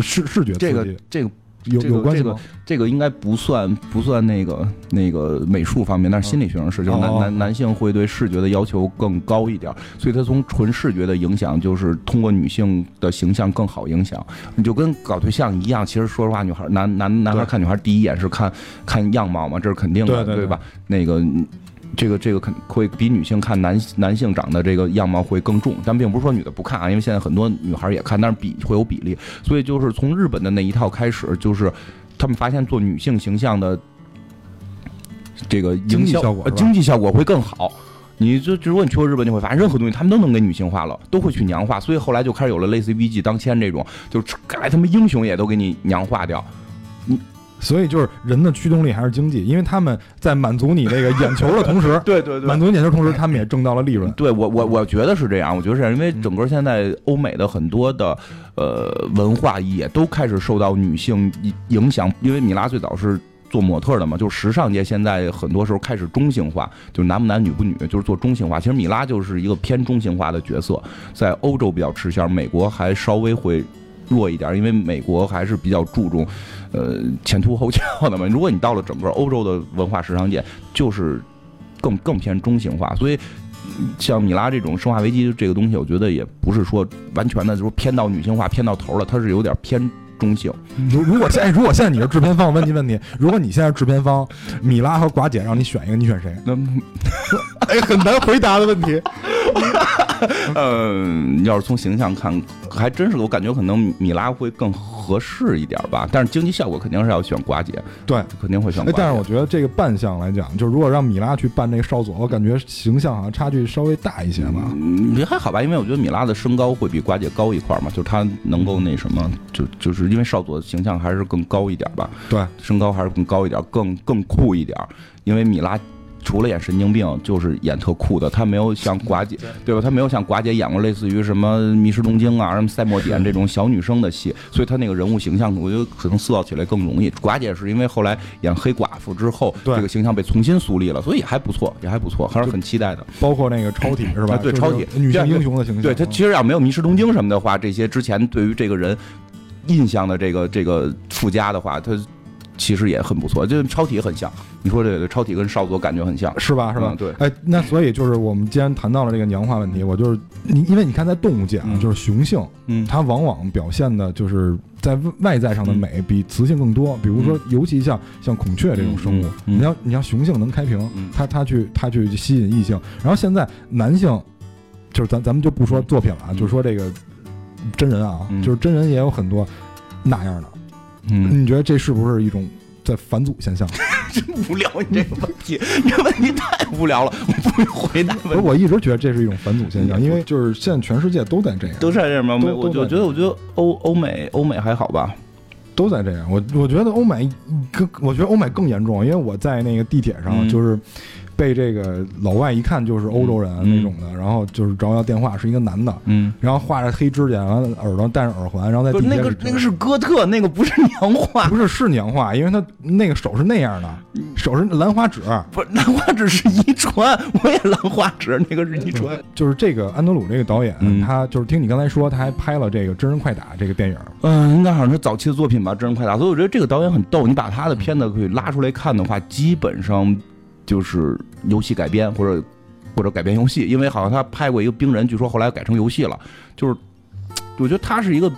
视视觉这个这个有这个有关系吗？这个应该不算不算那个那个美术方面，但是心理学上是，就是男哦男男性会对视觉的要求更高一点，所以他从纯视觉的影响，就是通过女性的形象更好影响。你就跟搞对象一样，其实说实话，女孩男男男孩对看女孩第一眼是看看样貌嘛，这是肯定的，对吧？那个。这个这个肯会比女性看男男性长得这个样貌会更重，但并不是说女的不看啊，因为现在很多女孩也看，但是比会有比例，所以就是从日本的那一套开始，就是他们发现做女性形象的这个经营销呃济效果经济效果会更好。你就如果你去过日本，你会发现任何东西他们都能给女性化了，都会去娘化，所以后来就开始有了类似于 VG 当千这种，就是该来他妈英雄也都给你娘化掉。所以就是人的驱动力还是经济，因为他们在满足你这个眼球的同时，[LAUGHS] 对对对满足你眼球的同时，他们也挣到了利润。对我我我觉得是这样，我觉得是这样，因为嗯整个现在欧美的很多的呃文化也都开始受到女性影影响，因为米拉最早是。做模特的嘛，就是时尚界现在很多时候开始中性化，就是男不男女不女，就是做中性化。其实米拉就是一个偏中性化的角色，在欧洲比较吃香，美国还稍微会弱一点，因为美国还是比较注重呃前凸后翘的嘛。如果你到了整个欧洲的文化时尚界，就是更更偏中性化，所以。像米拉这种《生化危机》这个东西，我觉得也不是说完全的，就是偏到女性化、偏到头了，它是有点偏中性。如如果现在如果现在你是制片方，我问你问题，如果你现在是制片方，米拉和寡姐让你选一个，你选谁？那 [LAUGHS] 哎，很难回答的问题。嗯，[LAUGHS] 要是从形象看，还真是我感觉可能米拉会更合适一点吧。但是经济效果肯定是要选寡姐，对，肯定会选寡哎，姐。但是我觉得这个扮相来讲，就如果让米拉去扮那个少佐，我感觉形象好像差距稍微大一些吧。嗯，也还好吧，因为我觉得米拉的身高会比寡姐高一块儿嘛，就是她能够那什么，就就是因为少佐的形象还是更高一点吧，对，身高还是更高一点，更更酷一点。因为米拉除了演神经病，就是演特酷的，他没有像 [LAUGHS] 寡姐，对吧？他没有像寡姐演过类似于什么《迷失东京》啊、什么《赛末点》这种小女生的戏，所以他那个人物形象，我觉得可能塑造起来更容易。寡姐是因为后来演黑寡妇之后，对这个形象被重新树立了，所以也还不错，也还不错，还是很期待的。包括那个超体是吧？对超体女性英雄的形象。对他其实要没有《迷失东京》什么的话，这些之前对于这个人印象的这个这个附加的话，他其实也很不错。就超体很像，你说这个超体跟少佐感觉很像，是吧？是吧？嗯对哎，那所以就是我们既然谈到了这个娘化问题，我就是你，因为你看在动物界啊，嗯就是雄性，嗯它往往表现的就是在外在上的美比雌性更多。比如说，尤其像像孔雀这种生物你要你要雄性能开屏嗯，它它去它去吸引异性，然后现在男性，就是咱咱们就不说作品了就说这个真人啊，嗯就是真人也有很多那样的。嗯，你觉得这是不是一种在返祖现象？[LAUGHS] 真无聊，你这个问题，你这问题太无聊了，我不会回答不是，问题。我一直觉得这是一种返祖现象，因为就是现在全世界都在这样，都在这样吗？我，我觉得，我觉得欧欧美欧美还好吧。都在这样。我我觉得欧美更，我觉得欧美更严重，因为我在那个地铁上嗯就是被这个老外一看就是欧洲人嗯那种的，然后就是找我要电话，是一个男的，嗯，然后画着黑指甲，完了耳朵戴着耳环，然后在那地铁里个那个是哥特，那个不是娘化，不是是娘化，因为他那个手是那样的，手是兰花指。不是兰花指是遗传，我也兰花指，那个是遗传。[LAUGHS] 就是这个安德鲁这个导演，嗯他就是听你刚才说，他还拍了这个《真人快打》这个电影。嗯，应该好像是早期的作品吧，《真人快打》。所以我觉得这个导演很逗，你把他的片子可以拉出来看的话，基本上就是游戏改编或者或者改编游戏，因为好像他拍过一个冰人，据说后来改成游戏了。就是我觉得他是一个。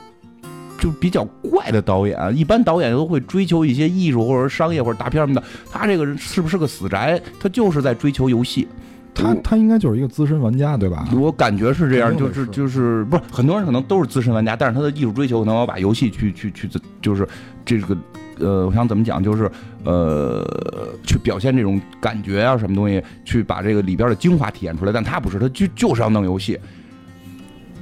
就比较怪的导演，一般导演都会追求一些艺术或者商业或者大片什么的。他这个人是不是个死宅？他就是在追求游戏。他他应该就是一个资深玩家，对吧？我感觉是这样，就是就是不是很多人可能都是资深玩家，但是他的艺术追求可能要把游戏去去去就是这个呃，我想怎么讲，就是呃，去表现这种感觉啊，什么东西，去把这个里边的精华体现出来。但他不是，他就就是要弄游戏。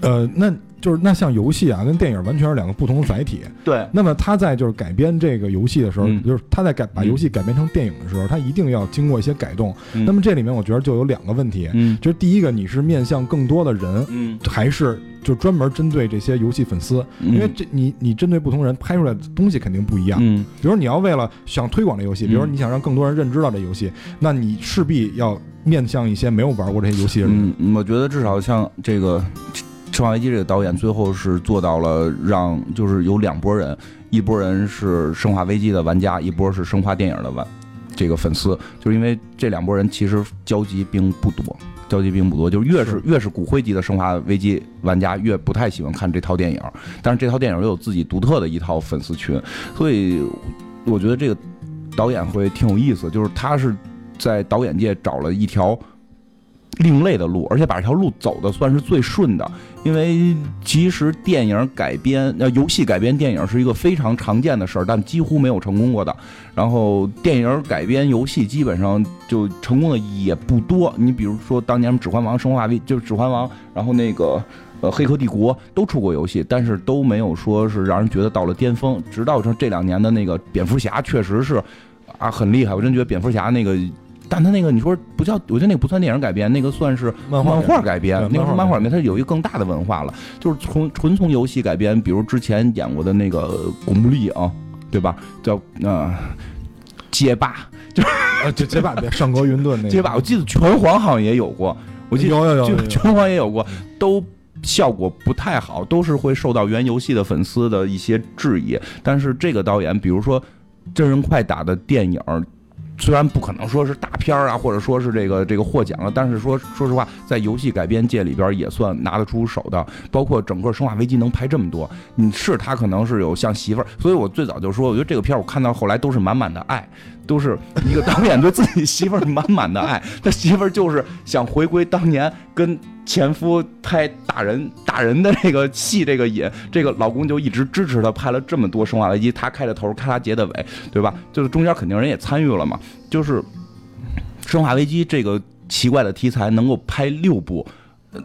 呃，那就是那像游戏啊，跟电影完全是两个不同的载体。对，那么他在就是改编这个游戏的时候，嗯就是他在改把嗯游戏改编成电影的时候，他一定要经过一些改动。嗯那么这里面我觉得就有两个问题，嗯就是第一个，你是面向更多的人，嗯，还是就专门针对这些游戏粉丝？因为这你你针对不同人拍出来的东西肯定不一样。嗯比如你要为了想推广这游戏，嗯比如你想让更多人认知到这游戏，那你势必要面向一些没有玩过这些游戏的人。嗯，我觉得至少像这个。生化危机》这个导演最后是做到了让，就是有两拨人，一拨人是生化危机的玩家，一波是生化电影的玩这个粉丝，就是因为这两拨人其实交集并不多。交集并不多，就是越是越是骨灰级的生化危机玩家，越不太喜欢看这套电影。但是这套电影又有自己独特的一套粉丝群，所以我觉得这个导演会挺有意思。就是他是在导演界找了一条。另类的路，而且把这条路走的算是最顺的，因为其实电影改编、呃游戏改编电影是一个非常常见的事儿，但几乎没有成功过的。然后电影改编游戏基本上就成功的也不多。你比如说当年《指环王》《生化危》就是《指环王》，然后那个呃《黑客帝国》都出过游戏，但是都没有说是让人觉得到了巅峰。直到这这两年的那个蝙蝠侠，确实是啊很厉害，我真觉得蝙蝠侠那个。但他那个你说不叫，我觉得那个不算电影改编，那个算是漫画改编。那个是漫画改编，它有一个更大的文化了，就是从纯从游戏改编。比如之前演过的那个《古墓丽影》，对吧？叫呃街霸，就是就街霸，上格云顿那街霸。我记得拳皇好像也有过，我记得有有有拳皇也有过，都效果不太好，都是会受到原游戏的粉丝的一些质疑。但是这个导演，比如说真人快打的电影。虽然不可能说是大片儿啊，或者说是这个这个获奖了，但是说说实话，在游戏改编界里边也算拿得出手的。包括整个《生化危机》能拍这么多，你是他可能是有像媳妇儿，所以我最早就说，我觉得这个片儿我看到后来都是满满的爱。都是一个导演对自己媳妇儿满满的爱，他媳妇儿就是想回归当年跟前夫拍打人打人的这个戏这个瘾，这个老公就一直支持他拍了这么多《生化危机》，他开的头，他结的尾，对吧？就是中间肯定人也参与了嘛。就是《生化危机》这个奇怪的题材能够拍六部，嗯。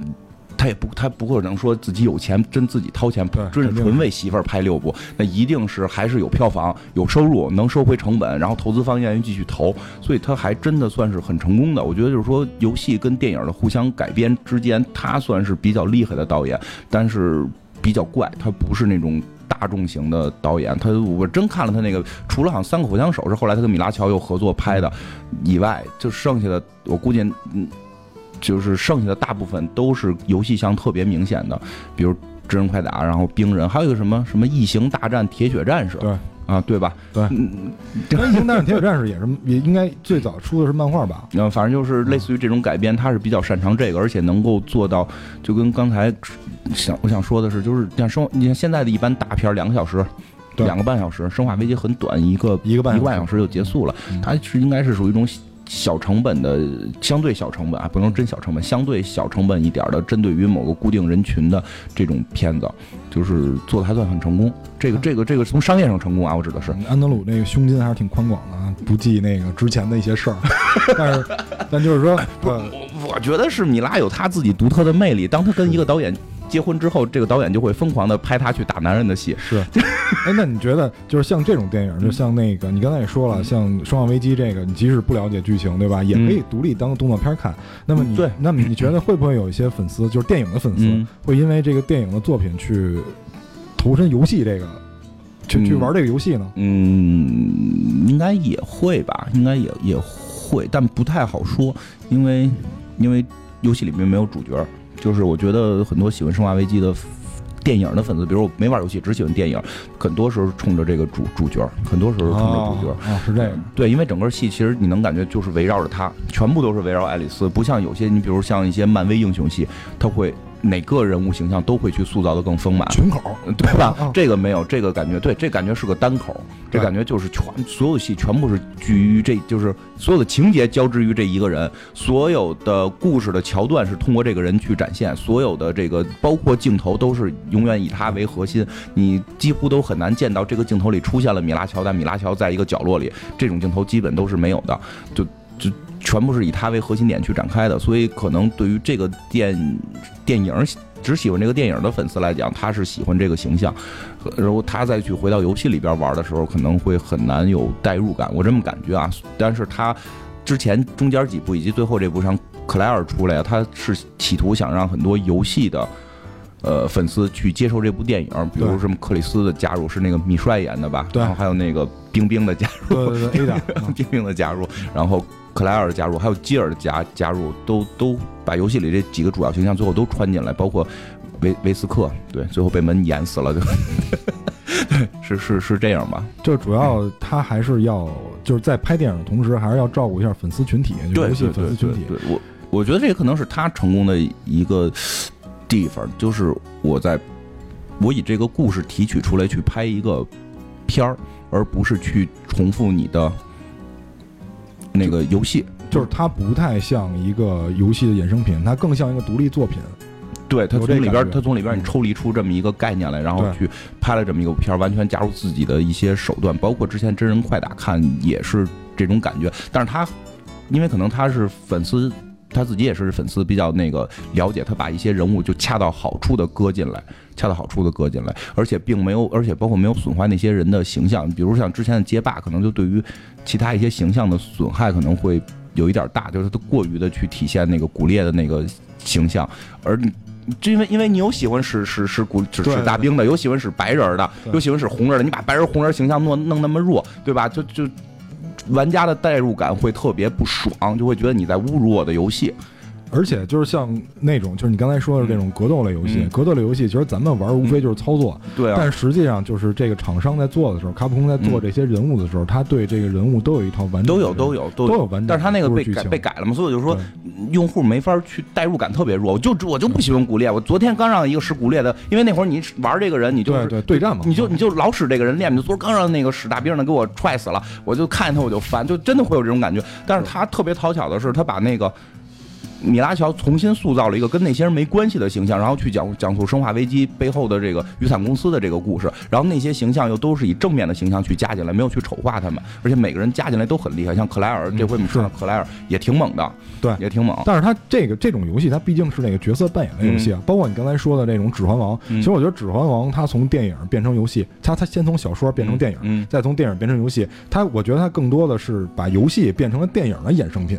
他也不，他不可能说自己有钱，真自己掏钱，真是纯为媳妇儿拍六部，那一定是还是有票房、有收入，能收回成本，然后投资方愿意继续投，所以他还真的算是很成功的。我觉得就是说，游戏跟电影的互相改编之间，他算是比较厉害的导演，但是比较怪，他不是那种大众型的导演。他我真看了他那个，除了好像《三个火枪手》是后来他跟米拉乔又合作拍的以外，就剩下的我估计，嗯。就是剩下的大部分都是游戏项特别明显的，比如真人快打，然后冰人，还有一个什么什么异形大战铁血战士，对啊，对吧？对，异形大战铁血战士也是也应该最早出的是漫画吧？嗯，[LAUGHS] 反正就是类似于这种改编，他是比较擅长这个，而且能够做到，就跟刚才想我想说的是，就是像生你看现在的一般大片两个小时，两个半小时，生化危机很短，一个一个半一个半小时就结束了，它是应该是属于一种。小成本的，相对小成本啊，不能真小成本，相对小成本一点的，针对于某个固定人群的这种片子，就是做的还算很成功。这个这个这个从商业上成功啊，我指的是安德鲁那个胸襟还是挺宽广的啊，不计那个之前的一些事儿。[LAUGHS] 但是，但就是说，我我觉得是米拉有他自己独特的魅力。当他跟一个导演。结婚之后，这个导演就会疯狂的拍他去打男人的戏。是，[LAUGHS] 哎，那你觉得就是像这种电影，就像那个你刚才也说了，像《生化危机》这个，你即使不了解剧情，对吧，也可以独立当动作片看。那么你，对，那么你觉得 [LAUGHS] 会不会有一些粉丝，就是电影的粉丝，会因为这个电影的作品去投身游戏这个，去去玩这个游戏呢？嗯，应该也会吧，应该也也会，但不太好说，因为因为游戏里面没有主角。就是我觉得很多喜欢《生化危机》的电影的粉丝，比如我没玩游戏，只喜欢电影，很多时候冲着这个主主角，很多时候冲着主角啊，是这样对，因为整个戏其实你能感觉就是围绕着他，全部都是围绕爱丽丝，不像有些你比如像一些漫威英雄戏，他会。哪个人物形象都会去塑造的更丰满，群口。[LAUGHS] 对吧？这个没有，这个感觉对，这感觉是个单口，这感觉就是全所有戏全部是聚于这，就是所有的情节交织于这一个人，所有的故事的桥段是通过这个人去展现，所有的这个包括镜头都是永远以他为核心，你几乎都很难见到这个镜头里出现了米拉乔，但米拉乔在一个角落里，这种镜头基本都是没有的，就就。全部是以他为核心点去展开的，所以可能对于这个电电影只喜欢这个电影的粉丝来讲，他是喜欢这个形象，然后他再去回到游戏里边玩的时候，可能会很难有代入感，我这么感觉啊。但是他之前中间几部以及最后这部上克莱尔出来，他是企图想让很多游戏的呃粉丝去接受这部电影，比如什么克里斯的加入是那个米帅演的吧，对，还有那个冰冰的加入，对对对，[LAUGHS] 冰冰的加入，然后。克莱尔的加入，还有基尔的加加入，都都把游戏里这几个主要形象最后都穿进来，包括维维斯克，对，最后被门淹死了，就 [LAUGHS] 对，是是是这样吧？就主要他还是要就是在拍电影的同时，还是要照顾一下粉丝群体，就游戏粉丝群体。对我我觉得这也可能是他成功的一个地方，就是我在我以这个故事提取出来去拍一个片儿，而不是去重复你的那个游戏。就是它不太像一个游戏的衍生品，它更像一个独立作品。对，它从里边它从里边你抽离出这么一个概念来，然后去拍了这么一个片儿，完全加入自己的一些手段，包括之前真人快打看也是这种感觉。但是他因为可能他是粉丝。他自己也是粉丝，比较那个了解，他把一些人物就恰到好处的搁进来，恰到好处的搁进来，而且并没有，而且包括没有损坏那些人的形象，比如像之前的街霸，可能就对于其他一些形象的损害可能会有一点大，就是他过于的去体现那个骨裂的那个形象，而。因为因为你有喜欢使使使古使使大兵的，有喜欢使白人的，有喜欢使红人的，你把白人红人形象弄弄那么弱，对吧？就就玩家的代入感会特别不爽，就会觉得你在侮辱我的游戏。而且就是像那种，就是你刚才说的这种格斗类游戏，嗯格斗类游戏其实咱们玩无非就是操作，对啊，但实际上就是这个厂商在做的时候，卡普空在做嗯这些人物的时候，他对这个人物都有一套完整的都有都有都都有完整的但是他那个被改被改了嘛，所以我就说用户没法去代入感特别弱。我就我就不喜欢骨裂，我昨天刚让一个使骨裂的，因为那会儿你玩这个人，你就是对对对战嘛，你就你就老使这个人练，你就昨儿刚让那个使大兵的给我踹死了，我就看见他我就烦，就真的会有这种感觉。但是他特别讨巧的是，他把那个米拉乔重新塑造了一个跟那些人没关系的形象，然后去讲讲述《生化危机》背后的这个雨伞公司的这个故事，然后那些形象又都是以正面的形象去加进来，没有去丑化他们，而且每个人加进来都很厉害，像克莱尔，这回我们看到克莱尔也挺猛的，对也挺猛。但是他这个这种游戏，它毕竟是那个角色扮演的游戏啊，包括你刚才说的那种《指环王》嗯其实我觉得《指环王》它从电影变成游戏，它它先从小说变成电影，嗯再从电影变成游戏，它我觉得它更多的是把游戏变成了电影的衍生品。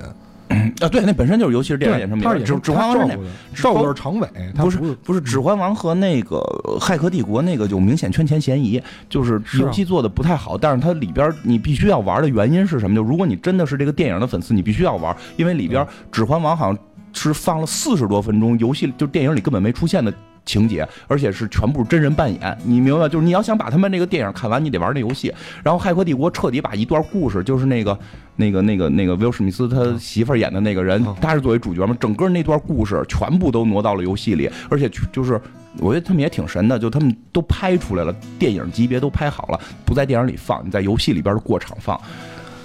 [CLEARS THROAT] 啊，对，那本身就是游戏是电影对衍生品指它是指指环王是那它照顾的，照顾的是长尾，它不是不是《指环王》和那个《骇客帝国》那个有明显圈钱嫌疑，就是游戏做的不太好，但是它里边你必须要玩的原因是什么？就如果你真的是这个电影的粉丝，你必须要玩，因为里边《指环王》好像是放了四十多分钟，游戏就电影里根本没出现的。情节，而且是全部真人扮演，你明白？就是你要想把他们那个电影看完，你得玩那游戏。然后《骇客帝国》彻底把一段故事，就是那个、那个、那个、那个威尔史密斯他媳妇儿演的那个人嗯，他是作为主角嘛，整个那段故事全部都挪到了游戏里，而且就是我觉得他们也挺神的，就他们都拍出来了，电影级别都拍好了，不在电影里放，你在游戏里边的过场放。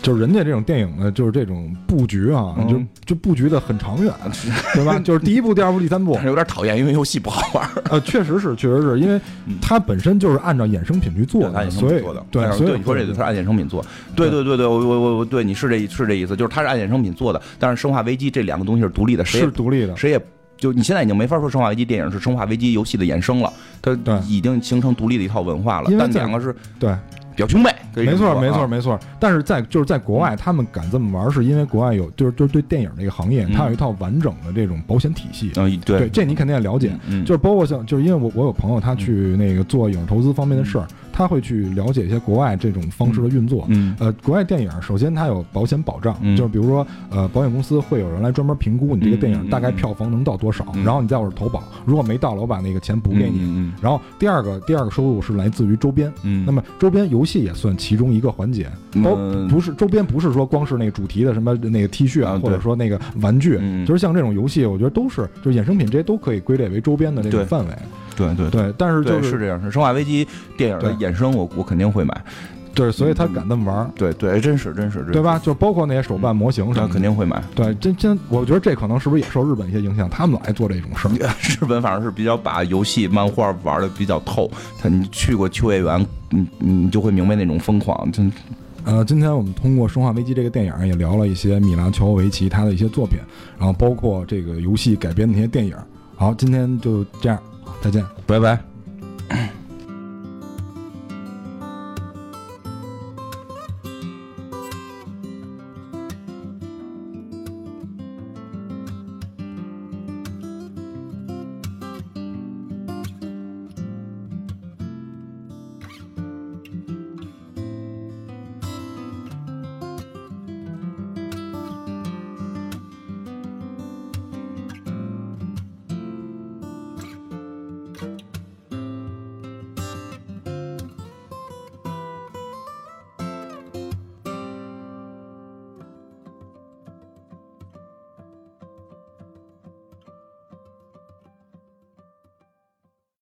就是人家这种电影呢，就是这种布局啊，嗯。就就布局的很长远，对吧？[LAUGHS] 就是第一部、第二部、第三部。有点讨厌，因为游戏不好玩。[LAUGHS] 呃，确实是，确实是因为它本身就是按照衍生品去做的，所以品做的，对，哎所以对你说这个，它是按衍生品做，对对。对对，我我我我对你是这是这意思，就是它是按衍生品做的，但是《生化危机》这两个东西是独立的，谁是独立的，谁也就你现在已经没法说《生化危机》电影是《生化危机》游戏的衍生了，它已经形成独立的一套文化了但两个是对，表兄妹，没错，没错，没错。但是在就是在国外，他们敢这么玩，是因为国外有就是就是对电影这个行业，嗯它有一套完整的这种保险体系。嗯，对，这你肯定也了解。嗯，就是包括像，就是因为我我有朋友他去那个做影视投资方面的事儿，他会去了解一些国外这种方式的运作。嗯呃，国外电影首先它有保险保障，嗯就是比如说，呃，保险公司会有人来专门评估你这个电影大概票房能到多少，嗯然后你在我这投保，如果没到了，我把那个钱补给你。嗯然后第二个第二个收入是来自于周边，嗯，那么周边游戏也算其中一个环节，包嗯不是周边不是说光是那个主题的什么那个 T 恤啊或者说那个玩具，嗯就是像这种游戏，我觉得都是就是衍生品，这些都可以归类为周边的这个范围。对对对，但是就对是这样，是《生化危机》电影的衍生，我我肯定会买。对，所以他敢这么玩儿，对对，真是真是，对？吧？就包括那些手办模型什么的，肯定会买。对，真真，我觉得这可能是不是也受日本一些影响，他们老爱做这种事儿。[LAUGHS] 日本反正是比较把游戏、漫画玩的比较透。他你去过秋叶原，你你就会明白那种疯狂。真呃，今天我们通过《生化危机》这个电影也聊了一些米拉乔维奇他的一些作品，然后包括这个游戏改编的那些电影。好，今天就这样，再见。拜拜。